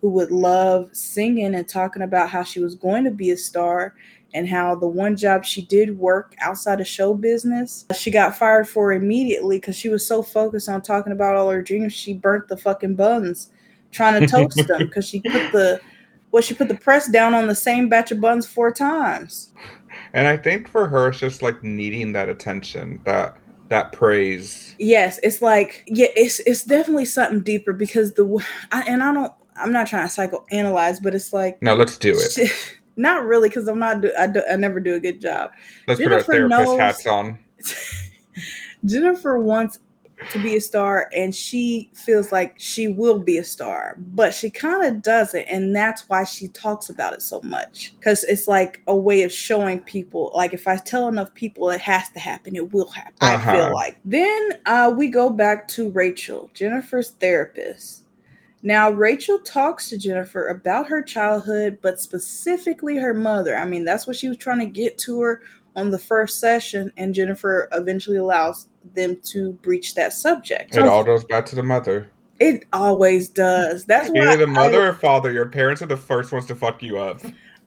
B: who would love singing and talking about how she was going to be a star and how the one job she did work outside of show business, she got fired for immediately because she was so focused on talking about all her dreams, she burnt the fucking buns trying to toast (laughs) them because she put the well, she put the press down on the same batch of buns four times.
A: And I think for her, it's just like needing that attention, that that praise.
B: Yes, it's like yeah, it's it's definitely something deeper because the I, and I don't I'm not trying to psychoanalyze, but it's like
A: no, let's do it.
B: She, (laughs) not really, because I'm not. I, do, I never do a good job.
A: Let's Jennifer put our therapist knows, hats on. (laughs)
B: Jennifer wants to be a star and she feels like she will be a star but she kind of doesn't and that's why she talks about it so much because it's like a way of showing people like if i tell enough people it has to happen it will happen uh-huh. i feel like then uh, we go back to rachel jennifer's therapist now, Rachel talks to Jennifer about her childhood, but specifically her mother. I mean, that's what she was trying to get to her on the first session, and Jennifer eventually allows them to breach that subject.
A: It all goes back to the mother.
B: It always does. That's
A: why either the mother I, or father. Your parents are the first ones to fuck you up.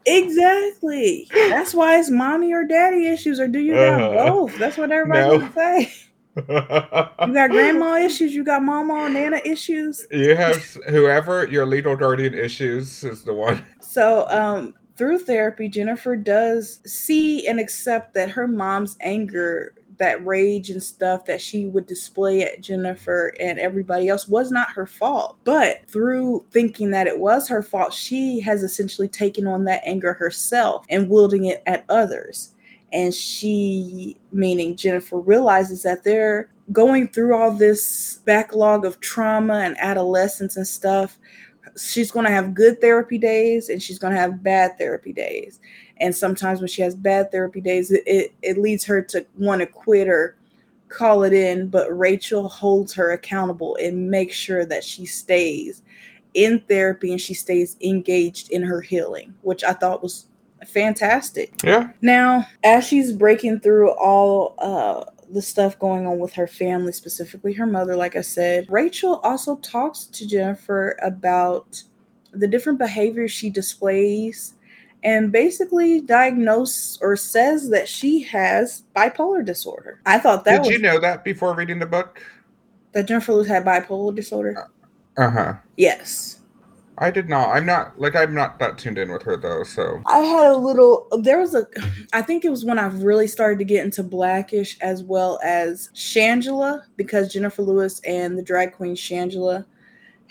B: Exactly. That's why it's mommy or daddy issues, or do you uh, got both? That's what everybody no. say you got grandma issues, you got mama and nana issues.
A: You have whoever your legal guardian issues is the one.
B: So, um, through therapy, Jennifer does see and accept that her mom's anger, that rage and stuff that she would display at Jennifer and everybody else was not her fault. But through thinking that it was her fault, she has essentially taken on that anger herself and wielding it at others. And she meaning jennifer realizes that they're going through all this backlog of trauma and adolescence and stuff. She's going to have good therapy days and she's going to have bad therapy days and sometimes when she has bad therapy days it, it, it leads her to want to quit or call it in but rachel holds her accountable and makes sure that she stays in therapy and she stays engaged in her healing which i thought was fantastic.
A: Yeah.
B: Now, as she's breaking through all uh the stuff going on with her family, specifically her mother, like I said, Rachel also talks to Jennifer about the different behaviors she displays and basically diagnose or says that she has bipolar disorder. I thought that
A: Did was, you know that before reading the book?
B: That Jennifer Lewis had bipolar disorder?
A: Uh-huh.
B: Yes.
A: I did not. I'm not like I'm not that tuned in with her though. So
B: I had a little. There was a. I think it was when I really started to get into Blackish as well as Shangela because Jennifer Lewis and the drag queen Shangela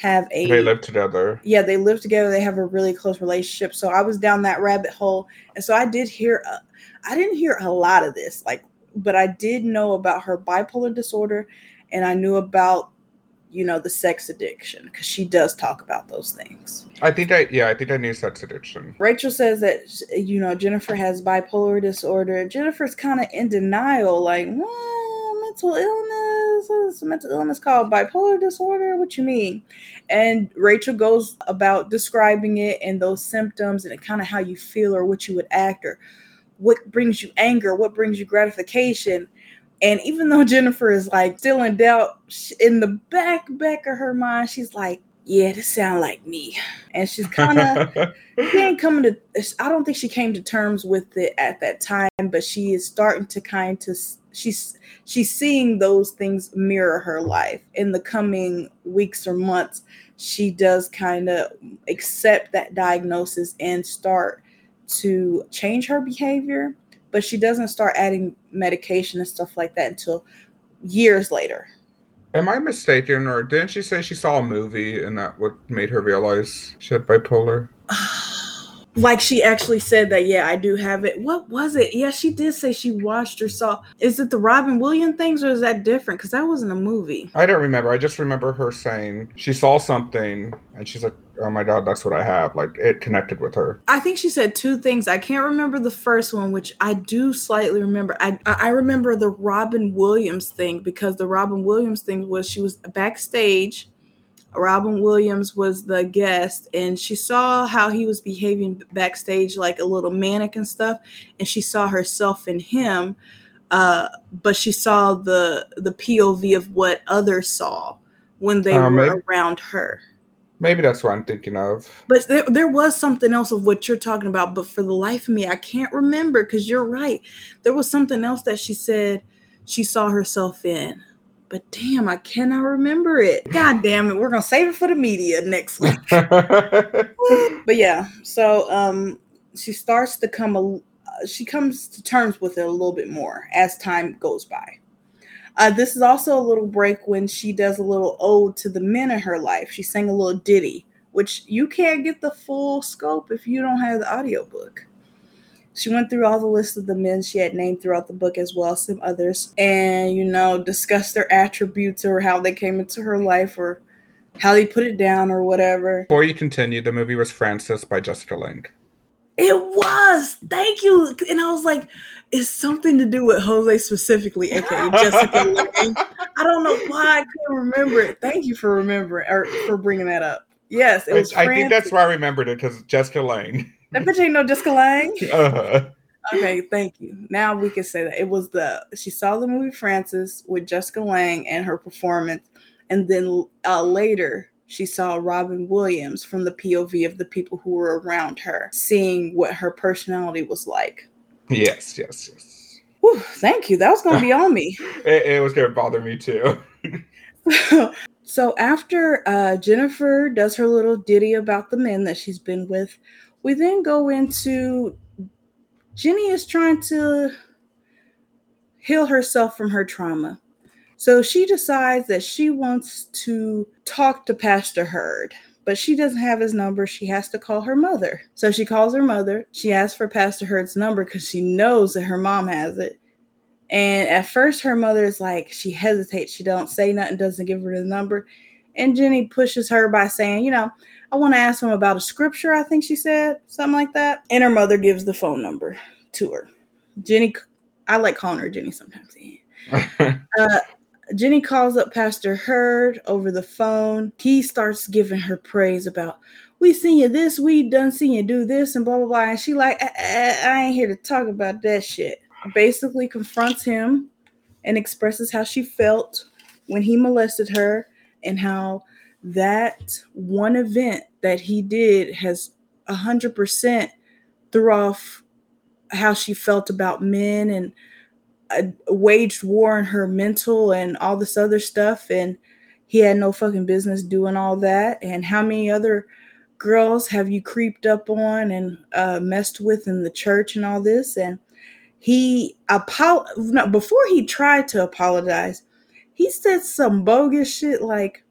B: have a.
A: They live together.
B: Yeah, they live together. They have a really close relationship. So I was down that rabbit hole, and so I did hear. Uh, I didn't hear a lot of this, like, but I did know about her bipolar disorder, and I knew about you know the sex addiction because she does talk about those things
A: i think i yeah i think i knew sex addiction
B: rachel says that you know jennifer has bipolar disorder jennifer's kind of in denial like well, mental illness mental illness called bipolar disorder what you mean? And rachel goes about describing it and those symptoms and kind of how you feel or what you would act or what brings you anger what brings you gratification. And even though Jennifer is like still in doubt, in the back back of her mind, she's like, "Yeah, this sound like me." And she's kind of she (laughs) ain't coming to. I don't think she came to terms with it at that time, but she is starting to kind to. She's she's seeing those things mirror her life in the coming weeks or months. She does kind of accept that diagnosis and start to change her behavior but she doesn't start adding medication and stuff like that until years later.
A: Am I mistaken, or didn't she say she saw a movie and that what made her realize she had bipolar? (sighs)
B: like she actually said that yeah i do have it. What was it? Yeah she did say she watched or saw. Is it the robin williams things or is that different? Because that wasn't a movie.
A: I don't remember. I just remember her saying she saw something and she's like oh my god that's what i have like it connected with her
B: i think she said two things i can't remember the first one which i do slightly remember i i remember the robin williams thing because the robin williams thing was she was backstage Robin Williams was the guest, and she saw how he was behaving backstage, like a little manic and stuff. And she saw herself in him uh, but she saw the the POV of what others saw when they
A: Uh,
B: were
A: maybe-
B: around her.
A: Maybe that's what I'm thinking of.
B: But there, there was something else of what you're talking about, but for the life of me, I can't remember because you're right. There was something else that she said she saw herself in. But damn, I cannot remember it. God damn it. We're gonna save it for the media next week. (laughs) (laughs) but yeah, so um she starts to come a uh, she comes to terms with it a little bit more as time goes by. Uh, this is also a little break when she does a little ode to the men in her life. She sang a little ditty, which you can't get the full scope if you don't have the audiobook. She went through all the list of the men she had named throughout the book, as well as some others, and you know, discussed their attributes or how they came into her life or how they put it down or whatever.
A: Before you continue, the movie was Frances by Jessica Lange.
B: It was. Thank you. And I was like, it's something to do with Jose specifically, aka Jessica. (laughs) I don't know why I couldn't remember it. Thank you for remembering or for bringing that up. Yes, it was.
A: I think that's why I remembered it because Jessica Lange.
B: That bitch ain't no Jessica Lange. (laughs)
A: Uh,
B: Okay, thank you. Now we can say that it was the she saw the movie Frances with Jessica Lange and her performance, and then uh, later she saw Robin Williams from the POV of the people who were around her, seeing what her personality was like.
A: Yes, yes, yes.
B: Whew, thank you. That was going to be on me. (laughs)
A: It, it was going to bother me too. (laughs)
B: so after uh, Jennifer does her little ditty about the men that she's been with, we then go into Jenny is trying to heal herself from her trauma. So she decides that she wants to talk to Pastor Hurd, but she doesn't have his number. She has to call her mother. So she calls her mother. She asks for Pastor Hurd's number because she knows that her mom has it. And at first, her mother is like, she hesitates. She don't say nothing, doesn't give her the number. And Jenny pushes her by saying, you know, I want to ask him about a scripture, I think she said, something like that. And her mother gives the phone number to her. Jenny, I like calling her Jenny sometimes. (laughs) Uh, Jenny calls up Pastor Hurd over the phone. He starts giving her praise about, we seen you this, we done seen you do this, and blah, blah, blah. And she like, I, I, I ain't here to talk about that shit. Basically confronts him and expresses how she felt when he molested her and how that one event that he did has 100% threw off how she felt about men and waged war on her mental and all this other stuff and he had no fucking business doing all that and how many other girls have you creeped up on and uh, messed with in the church and all this and he apo- no, before he tried to apologize he said some bogus shit like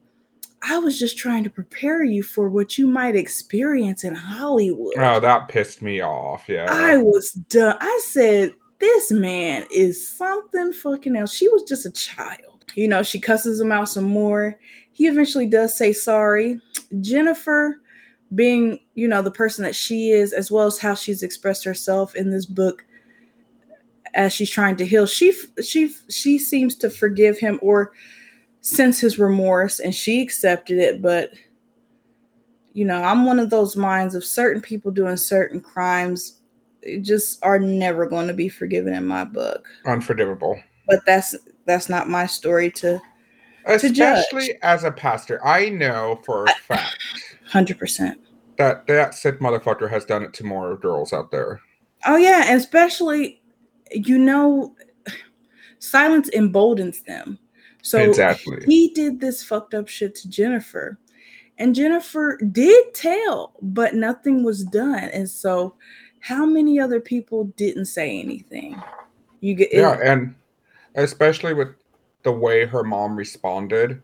B: i was just trying to prepare you for what you might experience in hollywood
A: oh, that pissed me off. Yeah.
B: I was done. I said, this man is something fucking else. She was just a child. You know, she cusses him out some more. He eventually does say sorry. Jennifer, being, you know, the person that she is, as well as how she's expressed herself in this book as she's trying to heal, she she she seems to forgive him or sense his remorse and she accepted it, but you know, I'm one of those minds of certain people doing certain crimes just are never going to be forgiven in my book.
A: Unforgivable.
B: But that's that's not my story to To judge.
A: Especially as a pastor. I know for a fact
B: hundred percent.
A: that that sick motherfucker has done it to more girls out there.
B: Oh yeah, and especially you know, silence emboldens them. So
A: Exactly.
B: he did this fucked up shit to Jennifer, and Jennifer did tell, but nothing was done. And so, how many other people didn't say anything? You get
A: Yeah, and especially with the way her mom responded,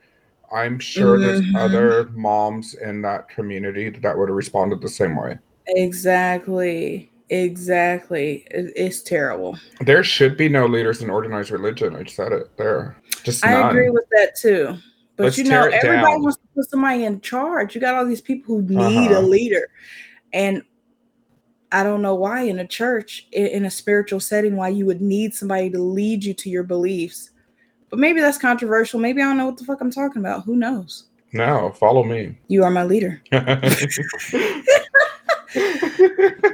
A: I'm sure there's
B: Mhm.
A: other moms in that community that would have responded the same way.
B: exactly, exactly. It's terrible.
A: There should be no leaders in organized religion. I said it there. Just
B: I
A: none.
B: agree with that too. But
A: Let's
B: you know,
A: it
B: everybody
A: down.
B: wants to put somebody in charge. You got all these people who need a
A: Uh-huh.
B: leader. And I don't know why in a church, in, a spiritual setting, why you would need somebody to lead you to your beliefs. But maybe that's controversial. Maybe I don't know what the fuck I'm talking about. Who knows?
A: no, follow me.
B: You are my leader. (laughs) (laughs)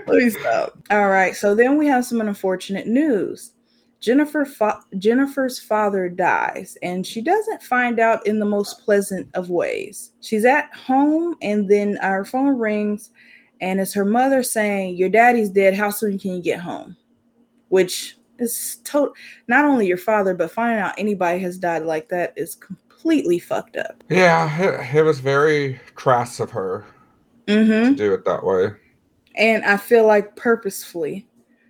B: Please stop. All right. So then we have some unfortunate news. Jennifer fa- Jennifer's father dies, and she doesn't find out in the most pleasant of ways. She's at home, and then our phone rings, and it's her mother saying, "Your daddy's dead. How soon can you get home?" Which is total. Not only your father, but finding out anybody has died like that is completely fucked up.
A: Yeah, it, it was very crass of her
B: Mm-hmm.
A: to do it that way.
B: and I feel like purposefully,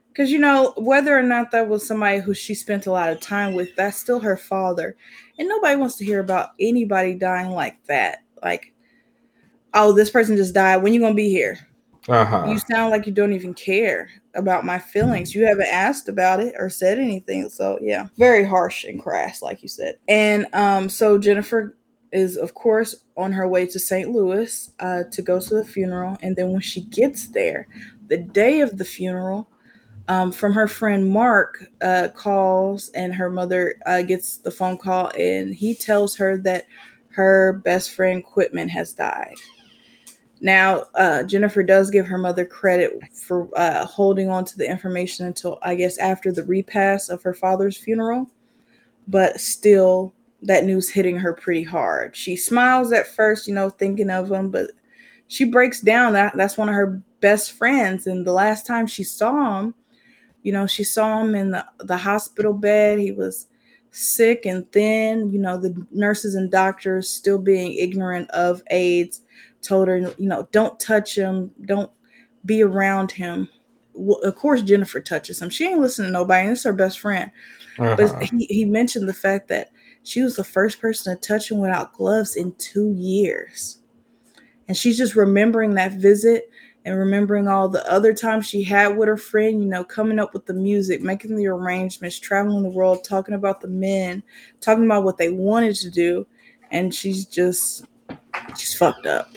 B: because you know whether or not that was somebody who she spent a lot of time with, that's still her father, and nobody wants to hear about anybody dying like that. Like, oh, this person just died. When you gonna be here?
A: Uh huh.
B: You sound like you don't even care about my feelings. You haven't asked about it or said anything. So yeah, very harsh and crass, like you said. And um, so Jennifer is of course on her way to St. Louis uh, to go to the funeral. And then when she gets there, the day of the funeral, um, from her friend Mark uh, calls and her mother uh, gets the phone call and he tells her that her best friend Quitman has died. Now, uh, Jennifer does give her mother credit for uh, holding on to the information until I guess after the repass of her father's funeral, but still, that news hitting her pretty hard. She smiles at first, you know, thinking of him, but she breaks down. That that's one of her best friends, and the last time she saw him, you know, she saw him in the, the hospital bed. He was sick and thin. You know, the nurses and doctors still being ignorant of AIDS told her, you know, don't touch him, don't be around him. Well, of course, Jennifer touches him. She ain't listening to nobody. And it's her best friend.
A: Uh-huh.
B: But he, he mentioned the fact that she was the first person to touch him without gloves in two years. And she's just remembering that visit and remembering all the other times she had with her friend, you know, coming up with the music, making the arrangements, traveling the world, talking about the men, talking about what they wanted to do. And she's just, she's fucked up.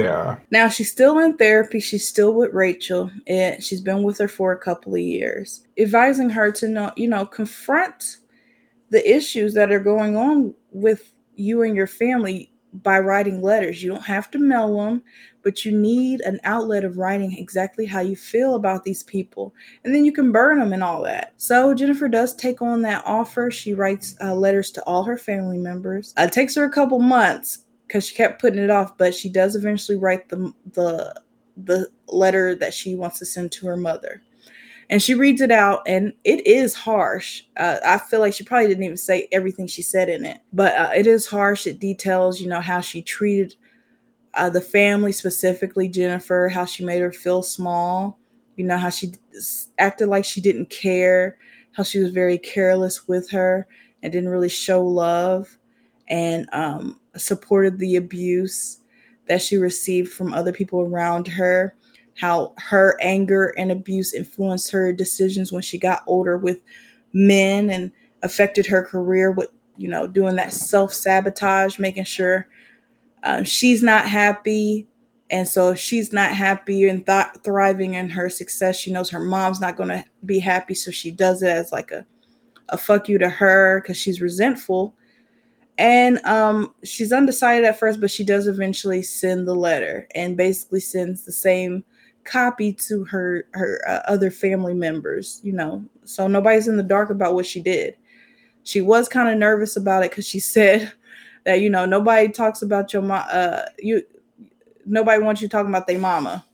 A: Yeah.
B: Now she's still in therapy. She's still with Rachel, and she's been with her for a couple of years, advising her to know, you know, confront the issues that are going on with you and your family by writing letters. You don't have to mail them, but you need an outlet of writing exactly how you feel about these people, and then you can burn them and all that. So Jennifer does take on that offer. She writes uh, letters to all her family members. Uh, it takes her a couple months because she kept putting it off, but she does eventually write the the the letter that she wants to send to her mother. And she reads it out, and it is harsh. Uh, I feel like she probably didn't even say everything she said in it, but uh, it is harsh. It details, you know, how she treated uh, the family, specifically Jennifer, how she made her feel small, you know, how she acted like she didn't care, how she was very careless with her and didn't really show love, and um, supported the abuse that she received from other people around her how her anger and abuse influenced her decisions when she got older with men and affected her career with you know doing that self-sabotage making sure uh, she's not happy. And so if she's not happy and th- thriving in her success she knows her mom's not going to be happy so she does it as like a, a fuck you to her because she's resentful and um, she's undecided at first but she does eventually send the letter and basically sends the same copy to her her uh, other family members you know? So nobody's in the dark about what she did. She was kind of nervous about it because she (laughs) said that you know nobody talks about your mom uh you nobody wants you talking about their mama.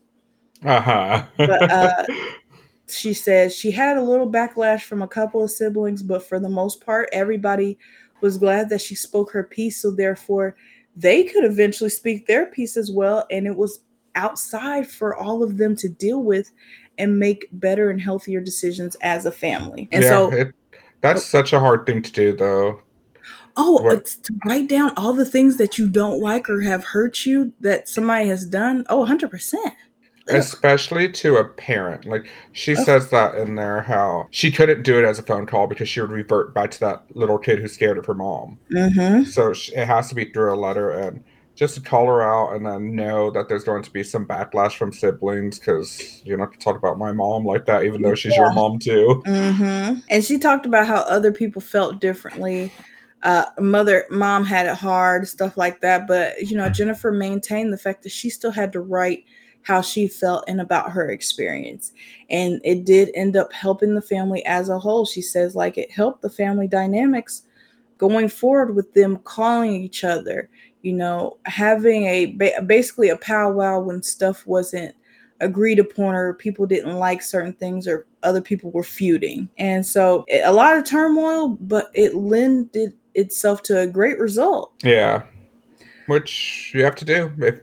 A: Uh-huh.
B: but uh (laughs) she says she had a little backlash from a couple of siblings but for the most part everybody was glad that she spoke her piece so therefore they could eventually speak their piece as well and it was outside for all of them to deal with and make better and healthier decisions as a family and
A: yeah,
B: so
A: it, that's such a hard thing to do, though.
B: Oh,
A: What-
B: it's to write down all the things that you don't like or have hurt you that somebody has done. Oh, 100%.
A: Especially to a parent. Like, she
B: Oh.
A: says that in there how she couldn't do it as a phone call because she would revert back to that little kid who's scared of her mom.
B: Mm-hmm.
A: So sh- it has to be through a letter and just to call her out and then know that there's going to be some backlash from siblings because you're not to talk about my mom like that, even though she's your mom too.
B: Mm-hmm. And she talked about how other people felt differently. Uh, mother, mom had it hard, stuff like that. But you know, Jennifer maintained the fact that she still had to write how she felt and about her experience. And it did end up helping the family as a whole. She says, like, it helped the family dynamics going forward with them calling each other, you know, having a basically a powwow when stuff wasn't agreed upon or people didn't like certain things or other people were feuding. And so a lot of turmoil, but it lended itself to a great result.
A: Yeah. Which you have to do. If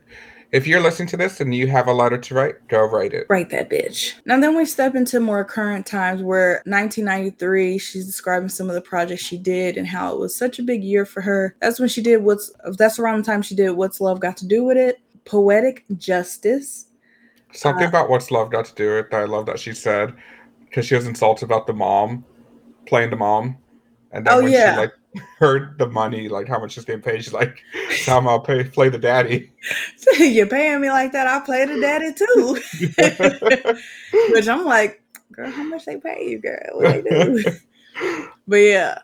A: if you're listening to this and you have a letter to write, go write it.
B: Write that bitch. Now then we step into more current times where 1993, she's describing some of the projects she did and how it was such a big year for her. That's when she did what's that's around the time she did What's Love Got to Do with It, Poetic Justice.
A: Something uh, about What's Love Got to Do with It that I love that she said because she was insulted about the mom playing the mom. And then oh, when yeah. she like heard the money, like how much she's getting paid. She's like, "Time I'll pay play the daddy." (laughs)
B: You're paying me like that. I play the daddy too. (laughs) Which I'm like, girl, how much they pay you, girl? What they do? (laughs) but yeah.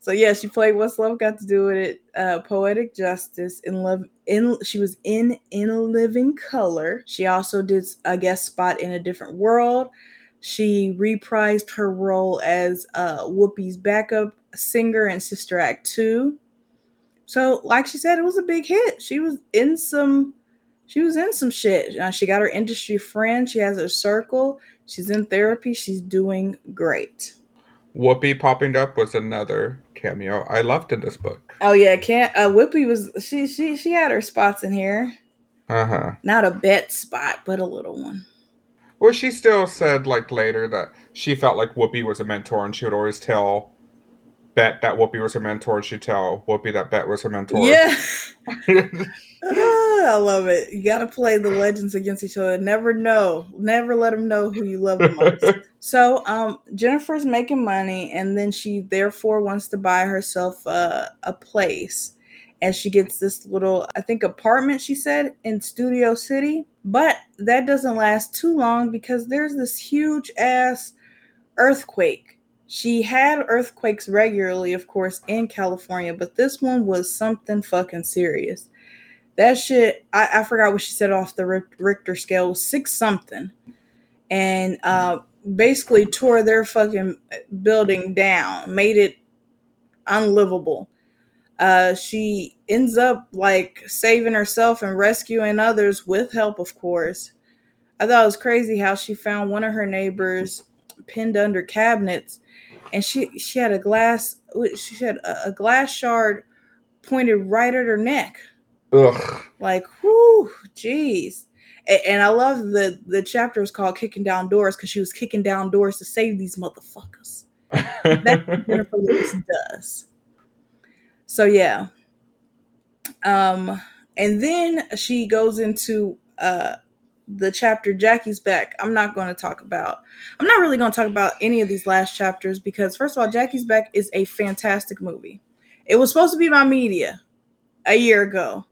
B: So yeah, she played What's Love Got to Do with It, uh, Poetic Justice in Love in she was in In a Living Color. She also did a guest spot in A Different World. She reprised her role as uh, Whoopi's backup singer in Sister Act 2. So, like she said, it was a big hit. She was in some she was in some shit. Uh, she got her industry friend. She has her circle. She's in therapy. She's doing great.
A: Whoopi popping up was another cameo I loved in this book.
B: Oh yeah, can't uh, Whoopi was she she she had her spots in here.
A: Uh huh.
B: Not a Bette spot, but a little one.
A: Well, she still said like later that she felt like Whoopi was a mentor, and she would always tell Bette that Whoopi was her mentor, and she'd tell Whoopi that Bette was her mentor.
B: Yeah. oh, (laughs) I love it. You got to play the legends against each other. Never know. Never let them know who you love the most. (laughs) so, um, Jennifer's making money, and then she therefore wants to buy herself uh, a place and she gets this little i think apartment she said in studio city. But that doesn't last too long because there's this huge ass earthquake. She had earthquakes regularly of course in california but this one was something fucking serious. That shit i, I forgot what she said off the richter scale six something. And uh basically tore their fucking building down made it unlivable uh, she ends up like saving herself and rescuing others with help, of course. I thought it was crazy how she found one of her neighbors pinned under cabinets, and she she had a glass she had a, a glass shard pointed right at her neck.
A: Ugh.
B: Like, whoo, jeez. And, and I love the the chapter is called "Kicking Down Doors" because she was kicking down doors to save these motherfuckers. That's what Jennifer Lewis (laughs) does. So yeah. Um, and then she goes into uh the chapter Jackie's back. I'm not going to talk about. I'm not really going to talk about any of these last chapters because first of all, Jackie's back is a fantastic movie. It was supposed to be my media a year ago.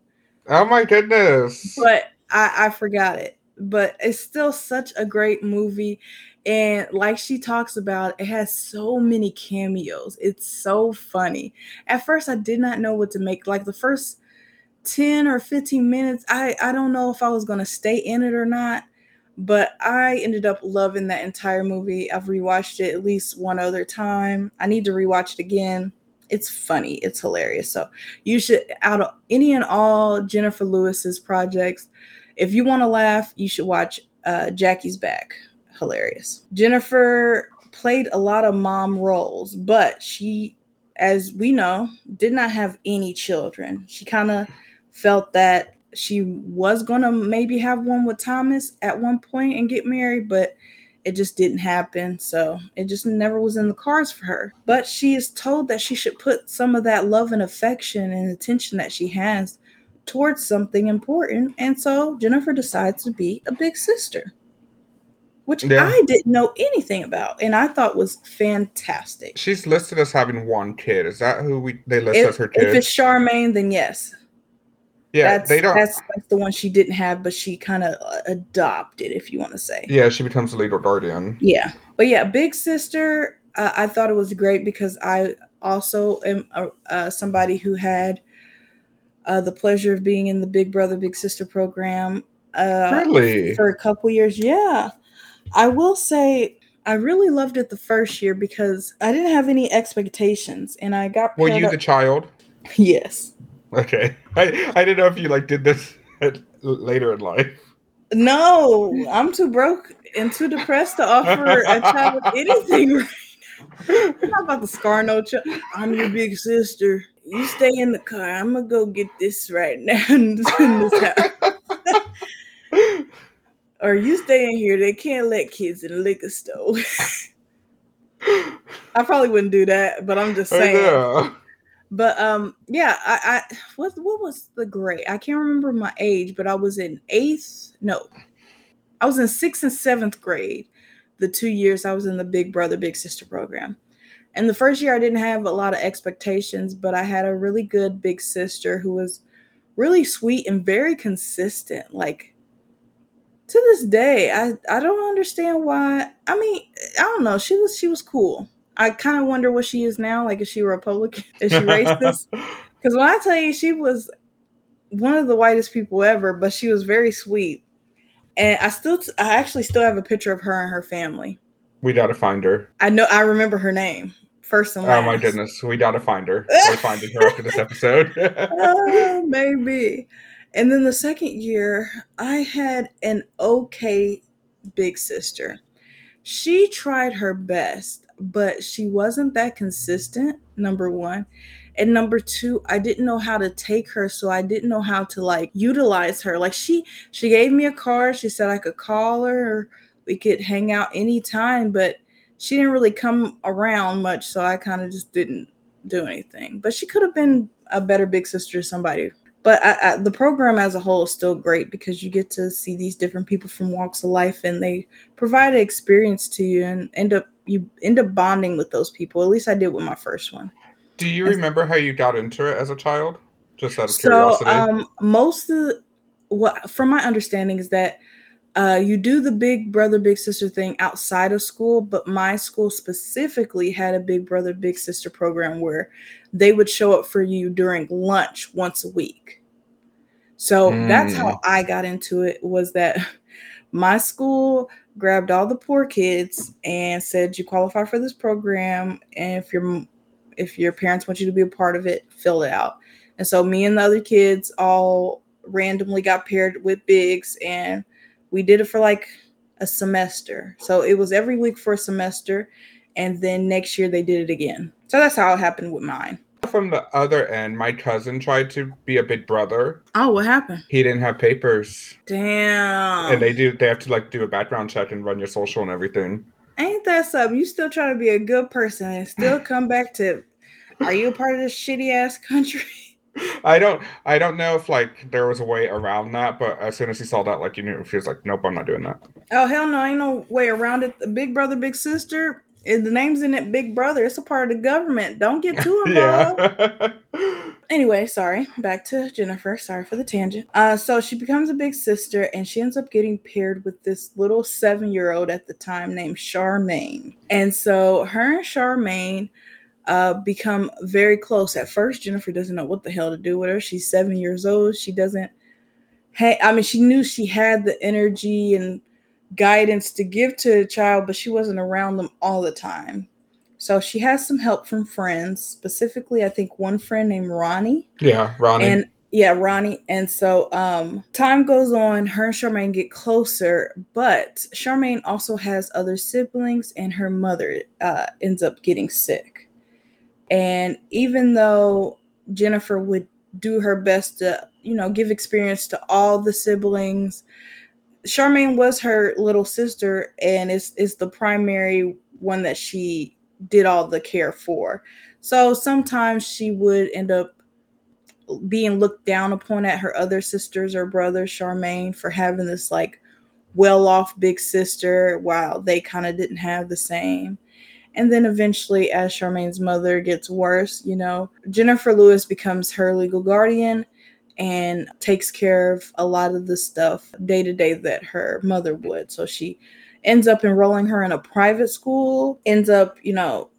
A: Oh my goodness!
B: But I, I forgot it. But it's still such a great movie. And like she talks about, it has so many cameos. It's so funny. At first, I did not know what to make. Like the first 10 or 15 minutes, I, I don't know if I was going to stay in it or not. But I ended up loving that entire movie. I've rewatched it at least one other time. I need to rewatch it again. It's funny. It's hilarious. So you should, out of any and all Jennifer Lewis's projects, if you want to laugh, you should watch uh, Jackie's Back hilarious. Jennifer played a lot of mom roles, but she, as we know, did not have any children. She kind of felt that she was going to maybe have one with Thomas at one point and get married, but it just didn't happen. So it just never was in the cards for her. But she is told that she should put some of that love and affection and attention that she has towards something important. And so Jennifer decides to be a big sister which yeah. I didn't know anything about, and I thought was fantastic.
A: She's listed as having one kid. Is that who we they list if, as her kid?
B: If it's Charmaine, then yes.
A: Yeah,
B: that's,
A: they don't.
B: That's, that's the one she didn't have, but she kind of uh, adopted, if you want to say.
A: Yeah, she becomes the legal guardian.
B: Yeah, but yeah, Big Sister. Uh, I thought it was great because I also am uh, somebody who had uh, the pleasure of being in the Big Brother Big Sister program Uh,
A: really?
B: for a couple years. Yeah. I will say I really loved it the first year because I didn't have any expectations and I got
A: Were you
B: up-
A: the child? (laughs)
B: Yes.
A: Okay. I, I didn't know if you like did this (laughs) at, later in life.
B: No, I'm too broke and too depressed to offer a child (laughs) anything right now. I'm not about to scar no child. I'm your big sister. You stay in the car. I'm gonna go get this right now in this house. Or you stay in here. They can't let kids in the liquor store. (laughs) I probably wouldn't do that, but I'm just saying. But um, yeah, I, I what what was the grade? I can't remember my age, but I was in eighth. No, I was in sixth and seventh grade. The two years I was in the Big Brother Big Sister program, and the first year I didn't have a lot of expectations, but I had a really good big sister who was really sweet and very consistent. Like to this day, I I don't understand why. I mean, I don't know. She was she was cool. I kind of wonder what she is now. Like, is she Republican? (laughs) Is she racist? (laughs) Because when I tell you, she was one of the whitest people ever, but she was very sweet. And I still, I actually still have a picture of her and her family.
A: we gotta find her.
B: I know, I remember her name first and last.
A: Oh my goodness. We gotta find her. (laughs) We're finding her after this episode.
B: Uh, maybe. And then the second year, I had an okay big sister. She tried her best, but she wasn't that consistent. Number one. And number two, I didn't know how to take her, so I didn't know how to like utilize her. Like she she gave me a card. She said I could call her or we could hang out anytime, but she didn't really come around much, so I kind of just didn't do anything. But she could have been a better big sister to somebody. But I, I, the program as a whole is still great because you get to see these different people from walks of life, and they provide an experience to you, and end up you end up bonding with those people. At least I did with my first one.
A: Do you remember how you got into it as a child? Just out of
B: So,
A: curiosity.
B: um, most of the, what, from my understanding, is that uh, you do the big brother, big sister thing outside of school, but my school specifically had a big brother, big sister program where they would show up for you during lunch once a week. So that's how I got into it. Was that (laughs) my school grabbed all the poor kids and said you qualify for this program, and if your if your parents want you to be a part of it, fill it out. And so me and the other kids all randomly got paired with Biggs and we did it for like a semester. So it was every week for a semester and then next year they did it again. So that's how it happened with mine.
A: From the other end, my cousin tried to be a big brother.
B: Oh, what happened?
A: He didn't have papers.
B: Damn.
A: And they do they have to like do a background check and run your social and everything.
B: Ain't that something? You still trying to be a good person and still (laughs) come back to are you a part of this shitty ass country?
A: I don't I don't know if like there was a way around that, but as soon as he saw that, like you knew he was like, Nope, I'm not doing that.
B: Oh hell no, ain't no way around it. The big brother, big sister, is the name's in it big brother. It's a part of the government. Don't get too (laughs) involved. anyway, sorry. Back to Jennifer. Sorry for the tangent. Uh, so she becomes a big sister, and she ends up getting paired with this little seven-year-old at the time named Charmaine. And so her and Charmaine uh, become very close. At first, Jennifer doesn't know what the hell to do with her. She's seven years old. She doesn't. Hey, I mean, she knew she had the energy and guidance to give to a child, but she wasn't around them all the time. So she has some help from friends, specifically, I think one friend named Ronnie.
A: yeah, Ronnie.
B: And yeah, Ronnie. And so um time goes on, her and Charmaine get closer, but Charmaine also has other siblings, and her mother uh ends up getting sick. And even though Jennifer would do her best to, you know, give experience to all the siblings, Charmaine was her little sister and is is the primary one that she did all the care for. So sometimes she would end up being looked down upon at her other sisters or brothers, Charmaine, for having this like well off big sister while they kind of didn't have the same. And then eventually, as Charmaine's mother gets worse, you know, Jennifer Lewis becomes her legal guardian and takes care of a lot of the stuff day to day that her mother would. So she ends up enrolling her in a private school, ends up, you know,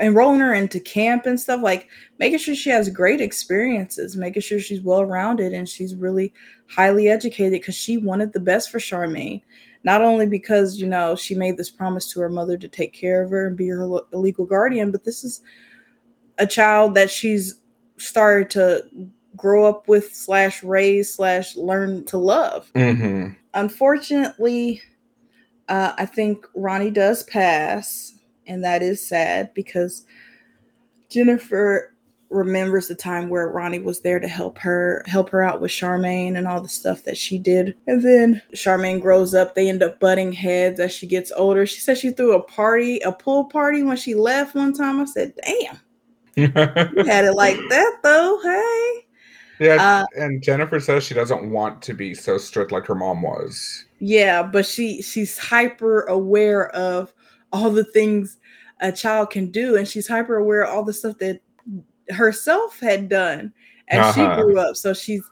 B: enrolling her into camp and stuff like making sure she has great experiences making sure she's well rounded and she's really highly educated because she wanted the best for charmaine not only because you know she made this promise to her mother to take care of her and be her legal guardian but this is a child that she's started to grow up with slash raise slash learn to love
A: mm-hmm.
B: unfortunately uh, i think ronnie does pass and that is sad because jennifer remembers the time where Ronnie was there to help her help her out with Charmaine and all the stuff that she did. And then Charmaine grows up, they end up butting heads as she gets older. She said she threw a party, a pool party when she left one time. I said, "Damn." you had it like (laughs) that though. Hey.
A: Yeah, uh, and Jennifer says she doesn't want to be so strict like her mom was.
B: Yeah, but she she's hyper aware of all the things a child can do and she's hyper aware of all the stuff that herself had done as uh-huh. she grew up. So she's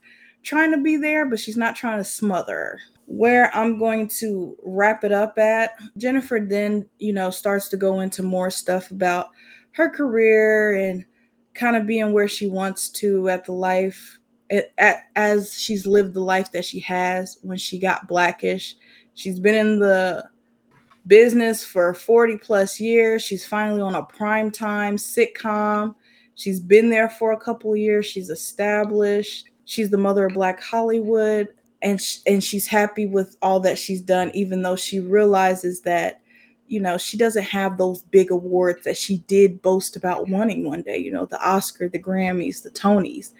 B: trying to be there, but she's not trying to smother her. Where I'm going to wrap it up at, Jennifer then, you know, starts to go into more stuff about her career and kind of being where she wants to at the life at, at, as she's lived the life that she has when she got blackish. She's been in the business for 40 plus years. She's finally on a prime time sitcom She's been there for a couple years. She's established. She's the mother of Black Hollywood, and sh- and she's happy with all that she's done, even though she realizes that, you know, she doesn't have those big awards that she did boast about wanting one day. You know, the Oscar, the Grammys, the Tonys,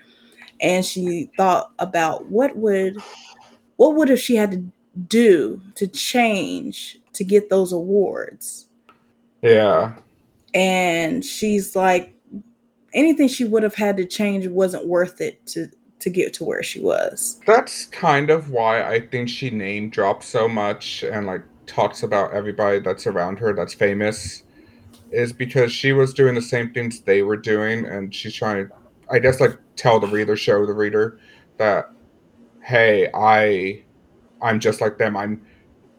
B: and she thought about what would, what would if she had to do to change to get those awards.
A: Yeah.
B: And she's like, anything she would have had to change wasn't worth it to to get to where she was.
A: That's kind of why I think she name drops so much and like talks about everybody that's around her that's famous is because she was doing the same things they were doing and she's trying to I guess like tell the reader, show the reader that hey, I I'm just like them. I'm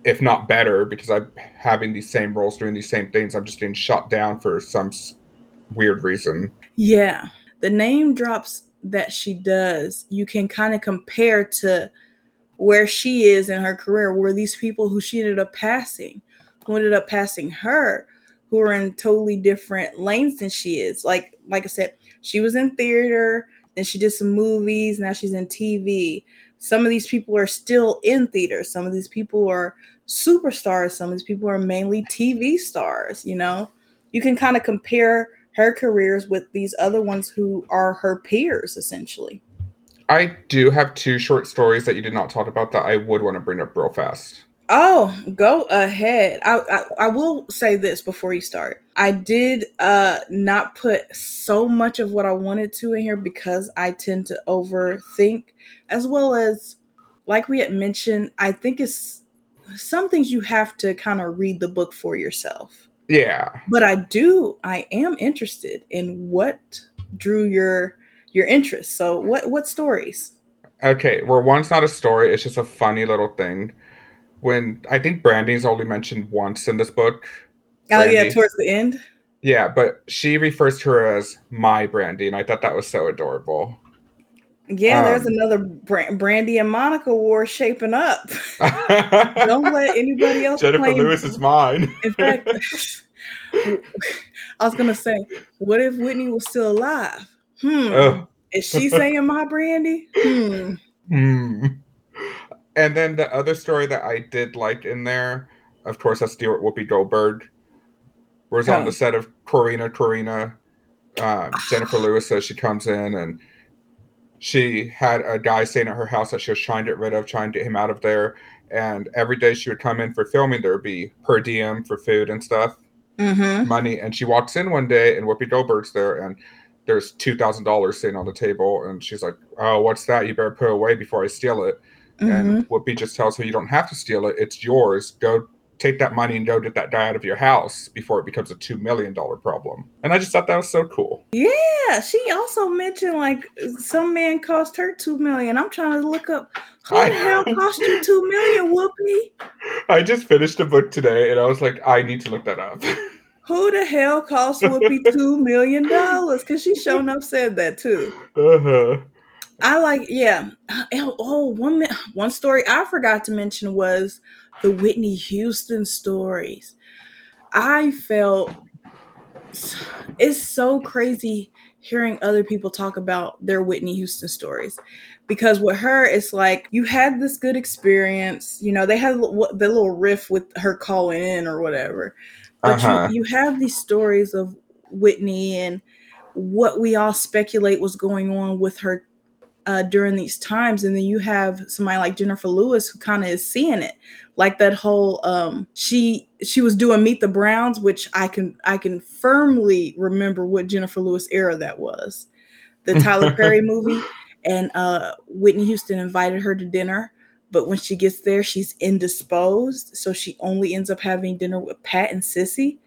A: if not better because I'm having these same roles doing these same things. I'm just getting shut down for some weird reason.
B: Yeah. The name drops that she does, you can kind of compare to where she is in her career, where these people who she ended up passing, who ended up passing her, who are in totally different lanes than she is. Like, like I said, she was in theater, then she did some movies, now she's in TV. Some of these people are still in theater. Some of these people are superstars. Some of these people are mainly TV stars, you know. You can kind of compare her careers with these other ones who are her peers essentially.
A: I do have two short stories that you did not talk about that I would want to bring up real fast.
B: Oh, go ahead. I, I, I will say this before you start. I did uh not put so much of what I wanted to in here because I tend to overthink as well as like we had mentioned, I think it's some things you have to kind of read the book for yourself.
A: Yeah.
B: But I do I am interested in what drew your your interest. So what what stories?
A: Okay, well one's not a story, it's just a funny little thing. When I think Brandy's only mentioned once in this book.
B: Oh Brandy. yeah, towards the end.
A: Yeah, but she refers to her as my Brandy, and I thought that was so adorable.
B: Yeah, um, there's another Brandy and Monica war shaping up. (laughs) Don't let anybody else.
A: Jennifer. Lewis is mine.
B: In fact, (laughs) (laughs) I was gonna say, what if Whitney was still alive? Hmm. Oh. Is she saying my Brandy? Hmm.
A: Hmm. And then the other story that I did like in there, of course, that's Stewart Whoopi Goldberg, was oh. on the set of Corrina Corrina. Uh, Jennifer (sighs) Lewis says she comes in and she had a guy staying at her house that she was trying to get rid of, trying to get him out of there. And every day she would come in for filming, there would be per diem for food and stuff,
B: mm-hmm.
A: money. And she walks in one day, and Whoopi Goldberg's there, and there's two thousand dollars sitting on the table, and she's like, "Oh, what's that? You better put it away before I steal it." Mm-hmm. And Whoopi just tells her, "You don't have to steal it; it's yours. Go take that money and go get that guy out of your house before it becomes a two million dollar problem. And I just thought that was so cool.
B: Yeah, she also mentioned like some man cost her two million. I'm trying to look up who the hell cost you two million, Whoopi? (laughs)
A: I just finished a book today and I was like, I need to look that up. (laughs)
B: Who the hell cost Whoopi two million dollars? Because she shown up said that too.
A: Uh-huh.
B: I like, yeah. Oh, one one story I forgot to mention was the Whitney Houston stories. I felt it's so crazy hearing other people talk about their Whitney Houston stories because with her it's like you had this good experience you know they had the little riff with her calling in or whatever but uh-huh. you, you have these stories of whitney and what we all speculate was going on with her uh, during these times and then you have somebody like jennifer lewis who kind of is seeing it like that whole um she she was doing meet the browns which i can i can firmly remember what jennifer lewis era that was the tyler (laughs) perry movie and uh, Whitney Houston invited her to dinner. But when she gets there, she's indisposed, so she only ends up having dinner with Pat and Cissy.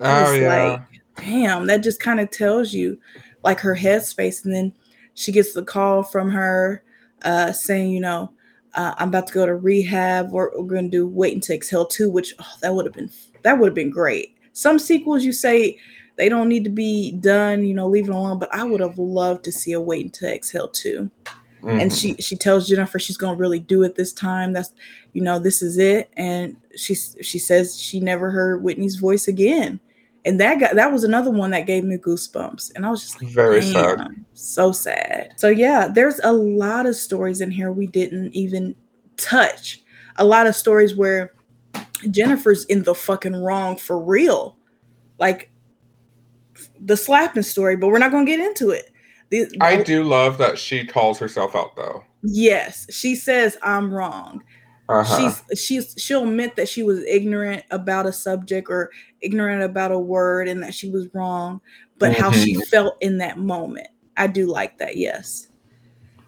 A: Oh yeah.
B: Like, damn, that just kind of tells you like her headspace. And then she gets the call from her uh, saying, you know, uh, I'm about to go to rehab. We're, we're going to do Waiting to Exhale 2, which oh, that would have been that would have been great. Some sequels you say they don't need to be done, you know, leave it alone. But I would have loved to see a waiting to exhale too. Mm-hmm. And she she tells Jennifer she's gonna really do it this time. That's you know, this is it. And she she says she never heard Whitney's voice again. And that got that was another one that gave me goosebumps. And I was just like,
A: very sad.
B: So sad. So yeah, there's a lot of stories in here we didn't even touch. A lot of stories where Jennifer's in the fucking wrong for real. Like the slapping story, but we're not going to get into it.
A: The, I do love that she calls herself out though.
B: Yes, she says I'm wrong. Uh-huh. She's she's she'll admit that she was ignorant about a subject or ignorant about a word and that she was wrong, but mm-hmm. how she mm-hmm. felt in that moment. I do like that. Yes.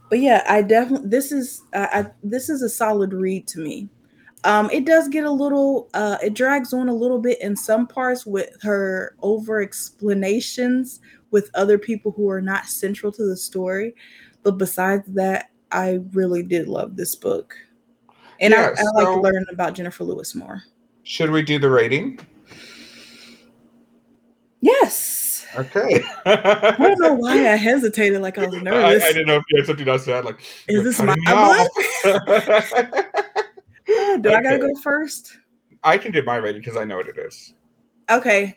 B: But yeah, I definitely this is uh, I, this is a solid read to me. Um, it does get a little, uh, it drags on a little bit in some parts with her over explanations with other people who are not central to the story. But besides that, I really did love this book. And yeah, I, I so like learning about Jennifer Lewis more.
A: Should we do the rating?
B: Yes.
A: Okay. (laughs)
B: I don't know why I hesitated like I was nervous. (laughs)
A: I, I didn't know if you had something else to add. Like,
B: is this my book? (laughs) Uh, do okay. I gotta go first?
A: I can do my rating because I know what it is.
B: Okay.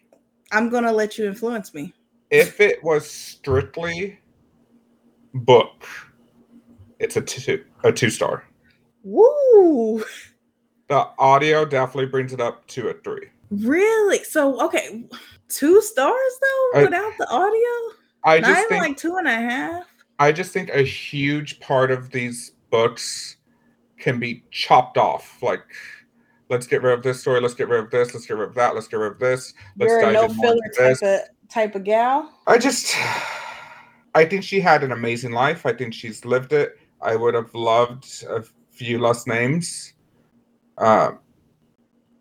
B: I'm gonna let you influence me.
A: If it was strictly book, it's a two a two star.
B: Woo!
A: The audio definitely brings it up to a three.
B: Really? So okay, two stars though without the audio.
A: I just Not
B: think, like two and a half.
A: I just think a huge part of these books can be chopped off. Like, let's get rid of this story. Let's get rid of this. Let's get rid of that. Let's get rid of this. Let's
B: You're dive no filler type of type of gal.
A: I just, I think she had an amazing life. I think she's lived it. I would have loved a few less names. Uh,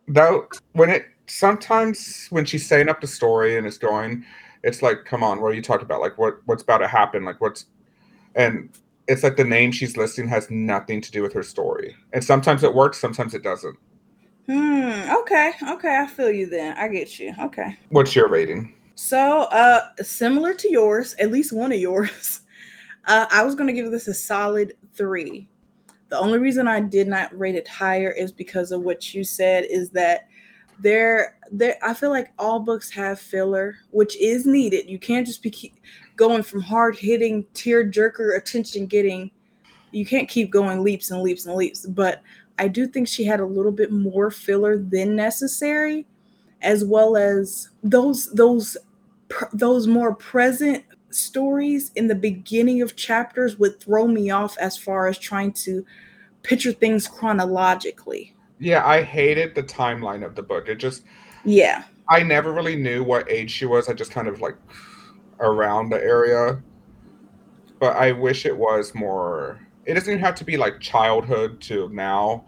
A: though, when it sometimes when she's saying up the story and it's going, it's like, come on, what are you talking about? Like, what what's about to happen? Like, what's and it's like the name she's listing has nothing to do with her story. And sometimes it works, sometimes it doesn't.
B: Hmm. Okay. Okay. I feel you then. I get you. Okay.
A: What's your rating?
B: So, uh, similar to yours, at least one of yours. (laughs) Uh, I was going to give this a solid three. The only reason I did not rate it higher is because of what you said. Is that there? There. I feel like all books have filler, which is needed. You can't just be going from hard hitting, tear jerker, attention getting. You can't keep going leaps and leaps and leaps. But I do think she had a little bit more filler than necessary, as well as those those those more present stories in the beginning of chapters would throw me off as far as trying to picture things chronologically.
A: Yeah, I hated the timeline of the book. It just
B: yeah.
A: I never really knew what age she was. I just kind of like around the area. But I wish it was more. It doesn't even have to be like childhood to now,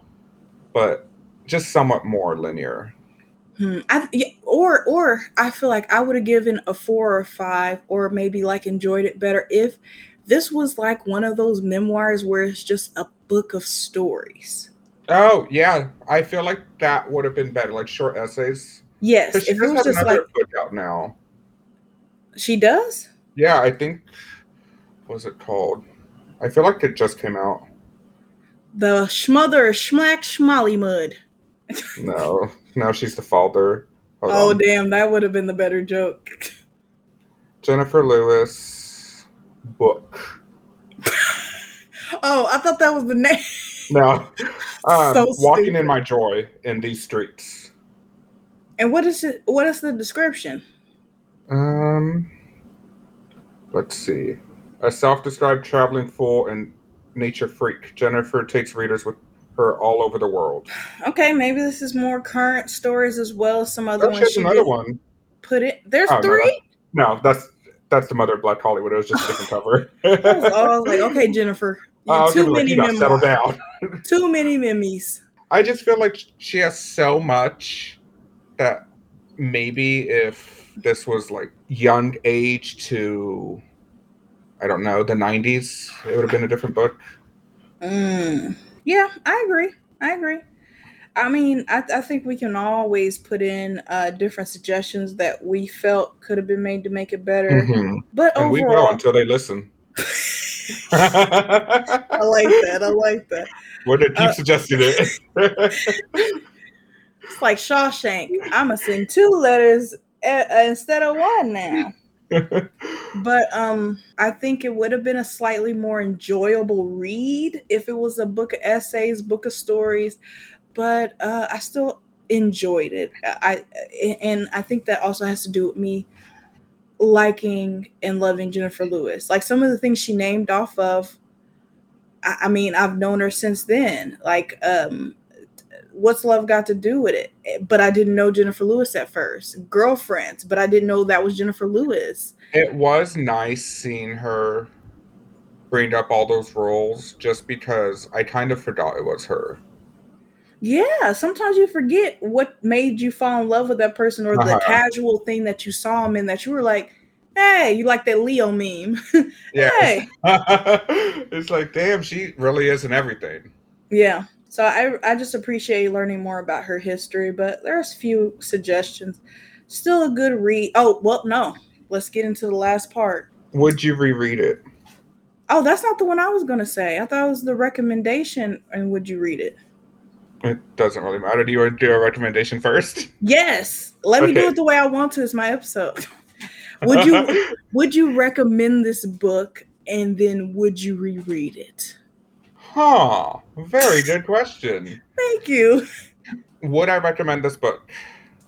A: but just somewhat more linear.
B: Hmm. I, yeah, or or I feel like I would have given a four or five, or maybe like enjoyed it better if this was like one of those memoirs where it's just a book of stories.
A: Oh yeah, I feel like that would have been better, like short essays.
B: Yes,
A: she
B: if it
A: does
B: was just
A: another
B: like
A: book out now.
B: she does.
A: Yeah, I think. What was it called? I feel like it just came out.
B: The Schmother Schmack Schmolly Mud.
A: No, now she's the father. Hold
B: Oh
A: on.
B: damn, that would have been the better joke.
A: Jennifer Lewis book. (laughs)
B: Oh, I thought that was the name.
A: No, (laughs) um,
B: So
A: walking in my joy in these streets.
B: And what is it? What is the description?
A: Um, let's see. A self-described traveling fool and nature freak, Jennifer takes readers with her all over the world.
B: Okay, maybe this is more current stories as well as some other
A: Oh,
B: ones.
A: another one.
B: Put it. There's
A: Oh, no,
B: three.
A: No, that's that's the mother of Black Hollywood. It was just a different cover.
B: I was, I was (laughs) like, okay, Jennifer,
A: Oh,
B: too
A: okay, like,
B: many
A: you settle down. (laughs)
B: Too many memes.
A: I just feel like she has so much that maybe if this was like young age to I don't know, the 90s, it would have been a different book.
B: Mm. Yeah, I agree. I agree. I mean, I, I think we can always put in uh, different suggestions that we felt could have been made to make it better.
A: Mhm.
B: But
A: And we will until they listen. (laughs) (laughs)
B: I like that. I like that.
A: We're gonna keep
B: Uh,
A: suggesting it. (laughs)
B: It's like Shawshank. I'm gonna send two letters uh, uh, instead of one now. But um, I think it would have been a slightly more enjoyable read if it was a book of essays, book of stories. But uh, I still enjoyed it. I and I think that also has to do with me liking and loving Jennifer Lewis. Like some of the things she named off of. I, I mean, I've known her since then. Like, um, what's love got to do with it? But I didn't know Jennifer Lewis at first. Girlfriends, but I didn't know that was Jennifer Lewis.
A: it was nice seeing her bring up all those roles just because I kind of forgot it was her.
B: Yeah, sometimes you forget what made you fall in love with that person or the
A: Uh-huh.
B: casual thing that you saw him in that you were like, hey, you like that Leo meme. (laughs)
A: Yeah.
B: hey. (laughs)
A: it's like, damn, she really is in everything.
B: Yeah. So I I just appreciate learning more about her history, but there's a few suggestions. Still a good read. Oh, well, no. Let's get into the last part.
A: Would you reread it?
B: Oh, that's not the one I was gonna say. I thought it was the recommendation and would you read it?
A: It doesn't really matter. Do you want to do a recommendation first?
B: Yes. Let me do it the way I want to. It's my episode. (laughs) Would you (laughs) would you recommend this book and then would you reread it?
A: Huh. Very good question.
B: Thank you.
A: Would I recommend this book?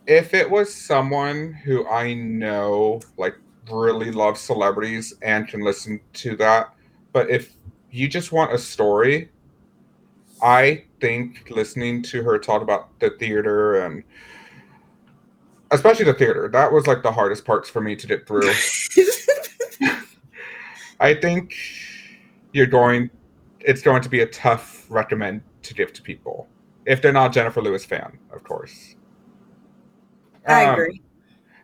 A: If it was someone who I know, like, really loves celebrities and can listen to that, but if you just want a story, I think listening to her talk about the theater and especially the theater, that was like the hardest parts for me to get through. (laughs) I think you're going it's going to be a tough recommend to give to people if they're not a Jennifer Lewis fan, of course.
B: I
A: Um,
B: agree.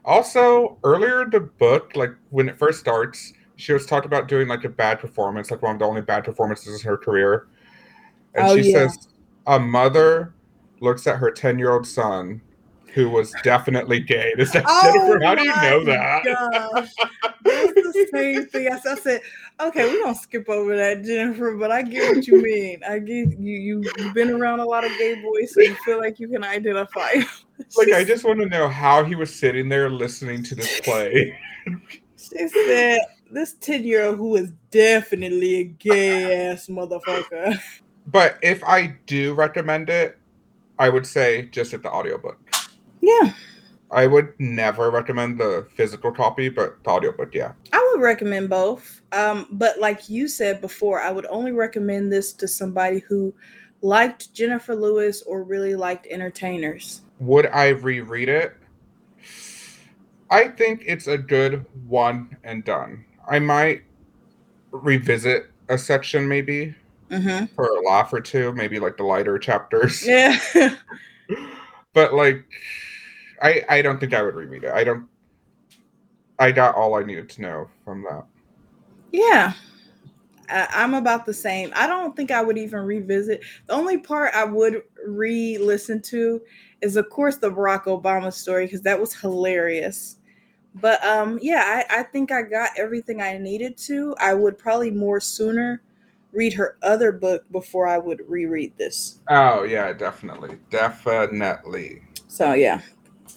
A: Also, earlier in the book, like when it first starts, she was talking about doing like a bad performance, like one of the only bad performances in her career. And
B: Oh,
A: she
B: yeah.
A: says a mother looks at her 10 year old son who was definitely gay. Is that (laughs) oh Jennifer? How do you
B: Oh
A: know that?
B: Gosh. That's the same thing. I, I said, okay, we're gonna skip over that, Jennifer, but I get what you (laughs) mean. I get you you you've been around a lot of gay boys, so you feel like you can identify. (laughs)
A: like, I just want to know how he was sitting there listening to this play.
B: She said, this 10 year old who is definitely a gay ass motherfucker.
A: but if I do recommend it, I would say just get the audiobook.
B: Yeah,
A: I would never recommend the physical copy, but the audiobook, yeah.
B: I would recommend both. Um, but like you said before, I would only recommend this to somebody who liked Jennifer Lewis or really liked entertainers.
A: Would I reread it? I think it's a good one and done. I might revisit a section maybe
B: Mm-hmm.
A: for a laugh or two, maybe like the lighter chapters.
B: Yeah. (laughs)
A: But like I I don't think I would reread it. I don't I got all I needed to know from that.
B: yeah. I, I'm about the same. I don't think I would even revisit. The only part I would re listen to is of course the Barack Obama story because that was hilarious. But um, yeah, I, I think I got everything I needed to. I would probably more sooner read her other book before I would reread this.
A: Oh yeah, definitely, definitely.
B: So yeah,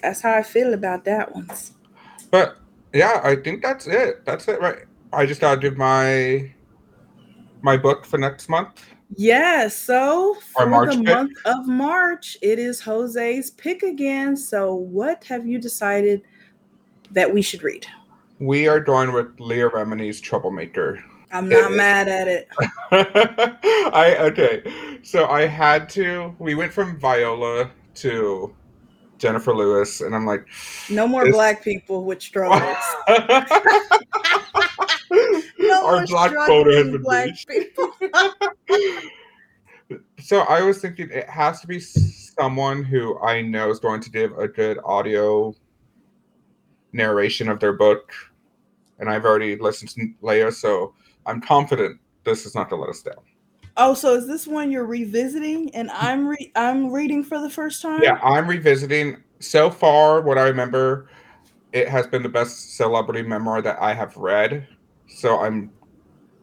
B: that's how I feel about that one.
A: But yeah, I think that's it. That's it, right? I just gotta do my my book for next month.
B: Yeah, so for the
A: pick?
B: month of March, it is Jose's pick again. So what have you decided that we should read?
A: We are going with Leah Remini's Troublemaker.
B: I'm not mad at it. (laughs)
A: I okay. So I had to. We went from Viola to Jennifer Lewis, and I'm like,
B: No more black people with struggles. (laughs) No
A: our
B: more
A: black quota has been
B: black people. (laughs)
A: so I was thinking it has to be someone who I know is going to give a good audio narration of their book, and I've already listened to Leah, so I'm confident this is not to let us down.
B: Oh, so is this one you're revisiting and I'm re- I'm reading for the first time?
A: Yeah, I'm revisiting. So far, what I remember, it has been the best celebrity memoir that I have read. So I'm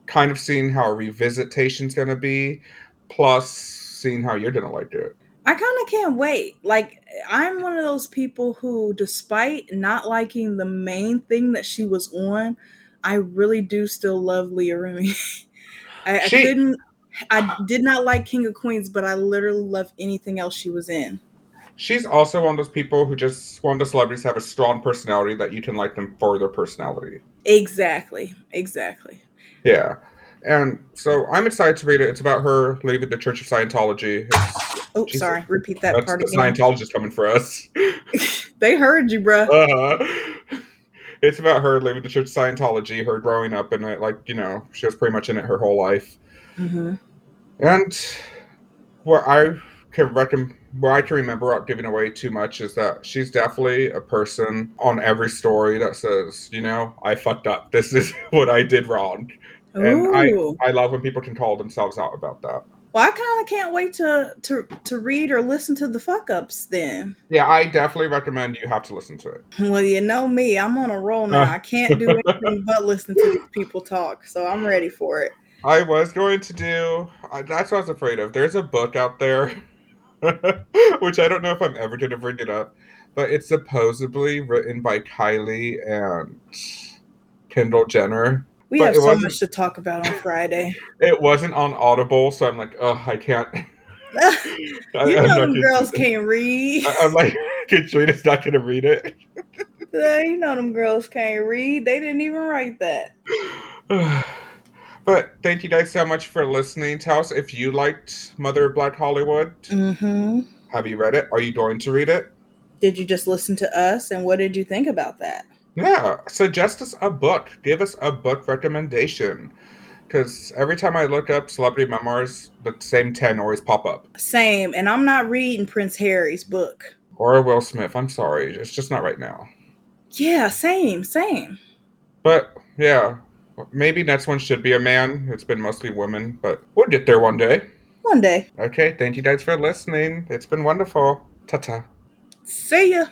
A: kind of seeing how a revisitation's going to be, plus seeing how you're going to like it.
B: I kind of can't wait. Like I'm one of those people who despite not liking the main thing that she was on, I really do still love Leah Remy. (laughs) I, I
A: She-
B: couldn't I did not like King of Queens, but I literally love anything else she was in.
A: She's also one of those people who just want the celebrities have a strong personality that you can like them for their personality.
B: Exactly. Exactly.
A: Yeah. And so I'm excited to read it. It's about her leaving the Church of Scientology. It's,
B: Oh,
A: Jesus.
B: sorry. Repeat that
A: that's
B: part
A: the
B: again.
A: Scientologist coming for us. (laughs) (laughs)
B: they heard you, bruh.
A: Uh-huh. It's about her leaving the Church of Scientology, her growing up and like, you know, she was pretty much in it her whole life.
B: hmm
A: And what I can recommend, what I can remember without giving away too much is that she's definitely a person on every story that says, you know, I fucked up. (laughs) This is (laughs) what I did wrong. And I,
B: Ooh.
A: I love when people can call themselves out about that.
B: Well, I kind of can't wait to to to read or listen to the fuck ups then.
A: Yeah, I definitely recommend you have to listen to it.
B: Well, you know me, I'm on a roll now. Uh. I can't do anything but listen to these people talk, so I'm ready for it.
A: I was going to do. I that's what I was afraid of. There's a book out there, which I don't know if I'm ever going to bring it up, but it's supposedly written by Kylie and Kendall Jenner.
B: We
A: But
B: have so much to talk about on Friday.
A: It wasn't on Audible, so I'm like, oh, I can't.
B: You
A: I'm
B: know them
A: gonna-
B: girls can't read.
A: I- I'm like, Katrina's not going to read it.
B: Uh, you know them girls can't read. They didn't even write that.
A: But thank you guys so much for listening. Tell us if you liked Mother of Black Hollywood.
B: hmm
A: Have you read it? Are you going to read it?
B: Did you just listen to us, and what did you think about that?
A: Yeah, suggest us a book. Give us a book recommendation. Because every time I look up celebrity memoirs, the same 10 always pop up.
B: Same, and I'm not reading Prince Harry's book.
A: Or Will Smith. I'm sorry. It's just not right now.
B: Yeah, same, same.
A: But yeah, maybe next one should be a man. It's been mostly women, but we'll get there one day.
B: One day.
A: Okay, thank you guys for listening. It's been wonderful. Ta ta.
B: See ya.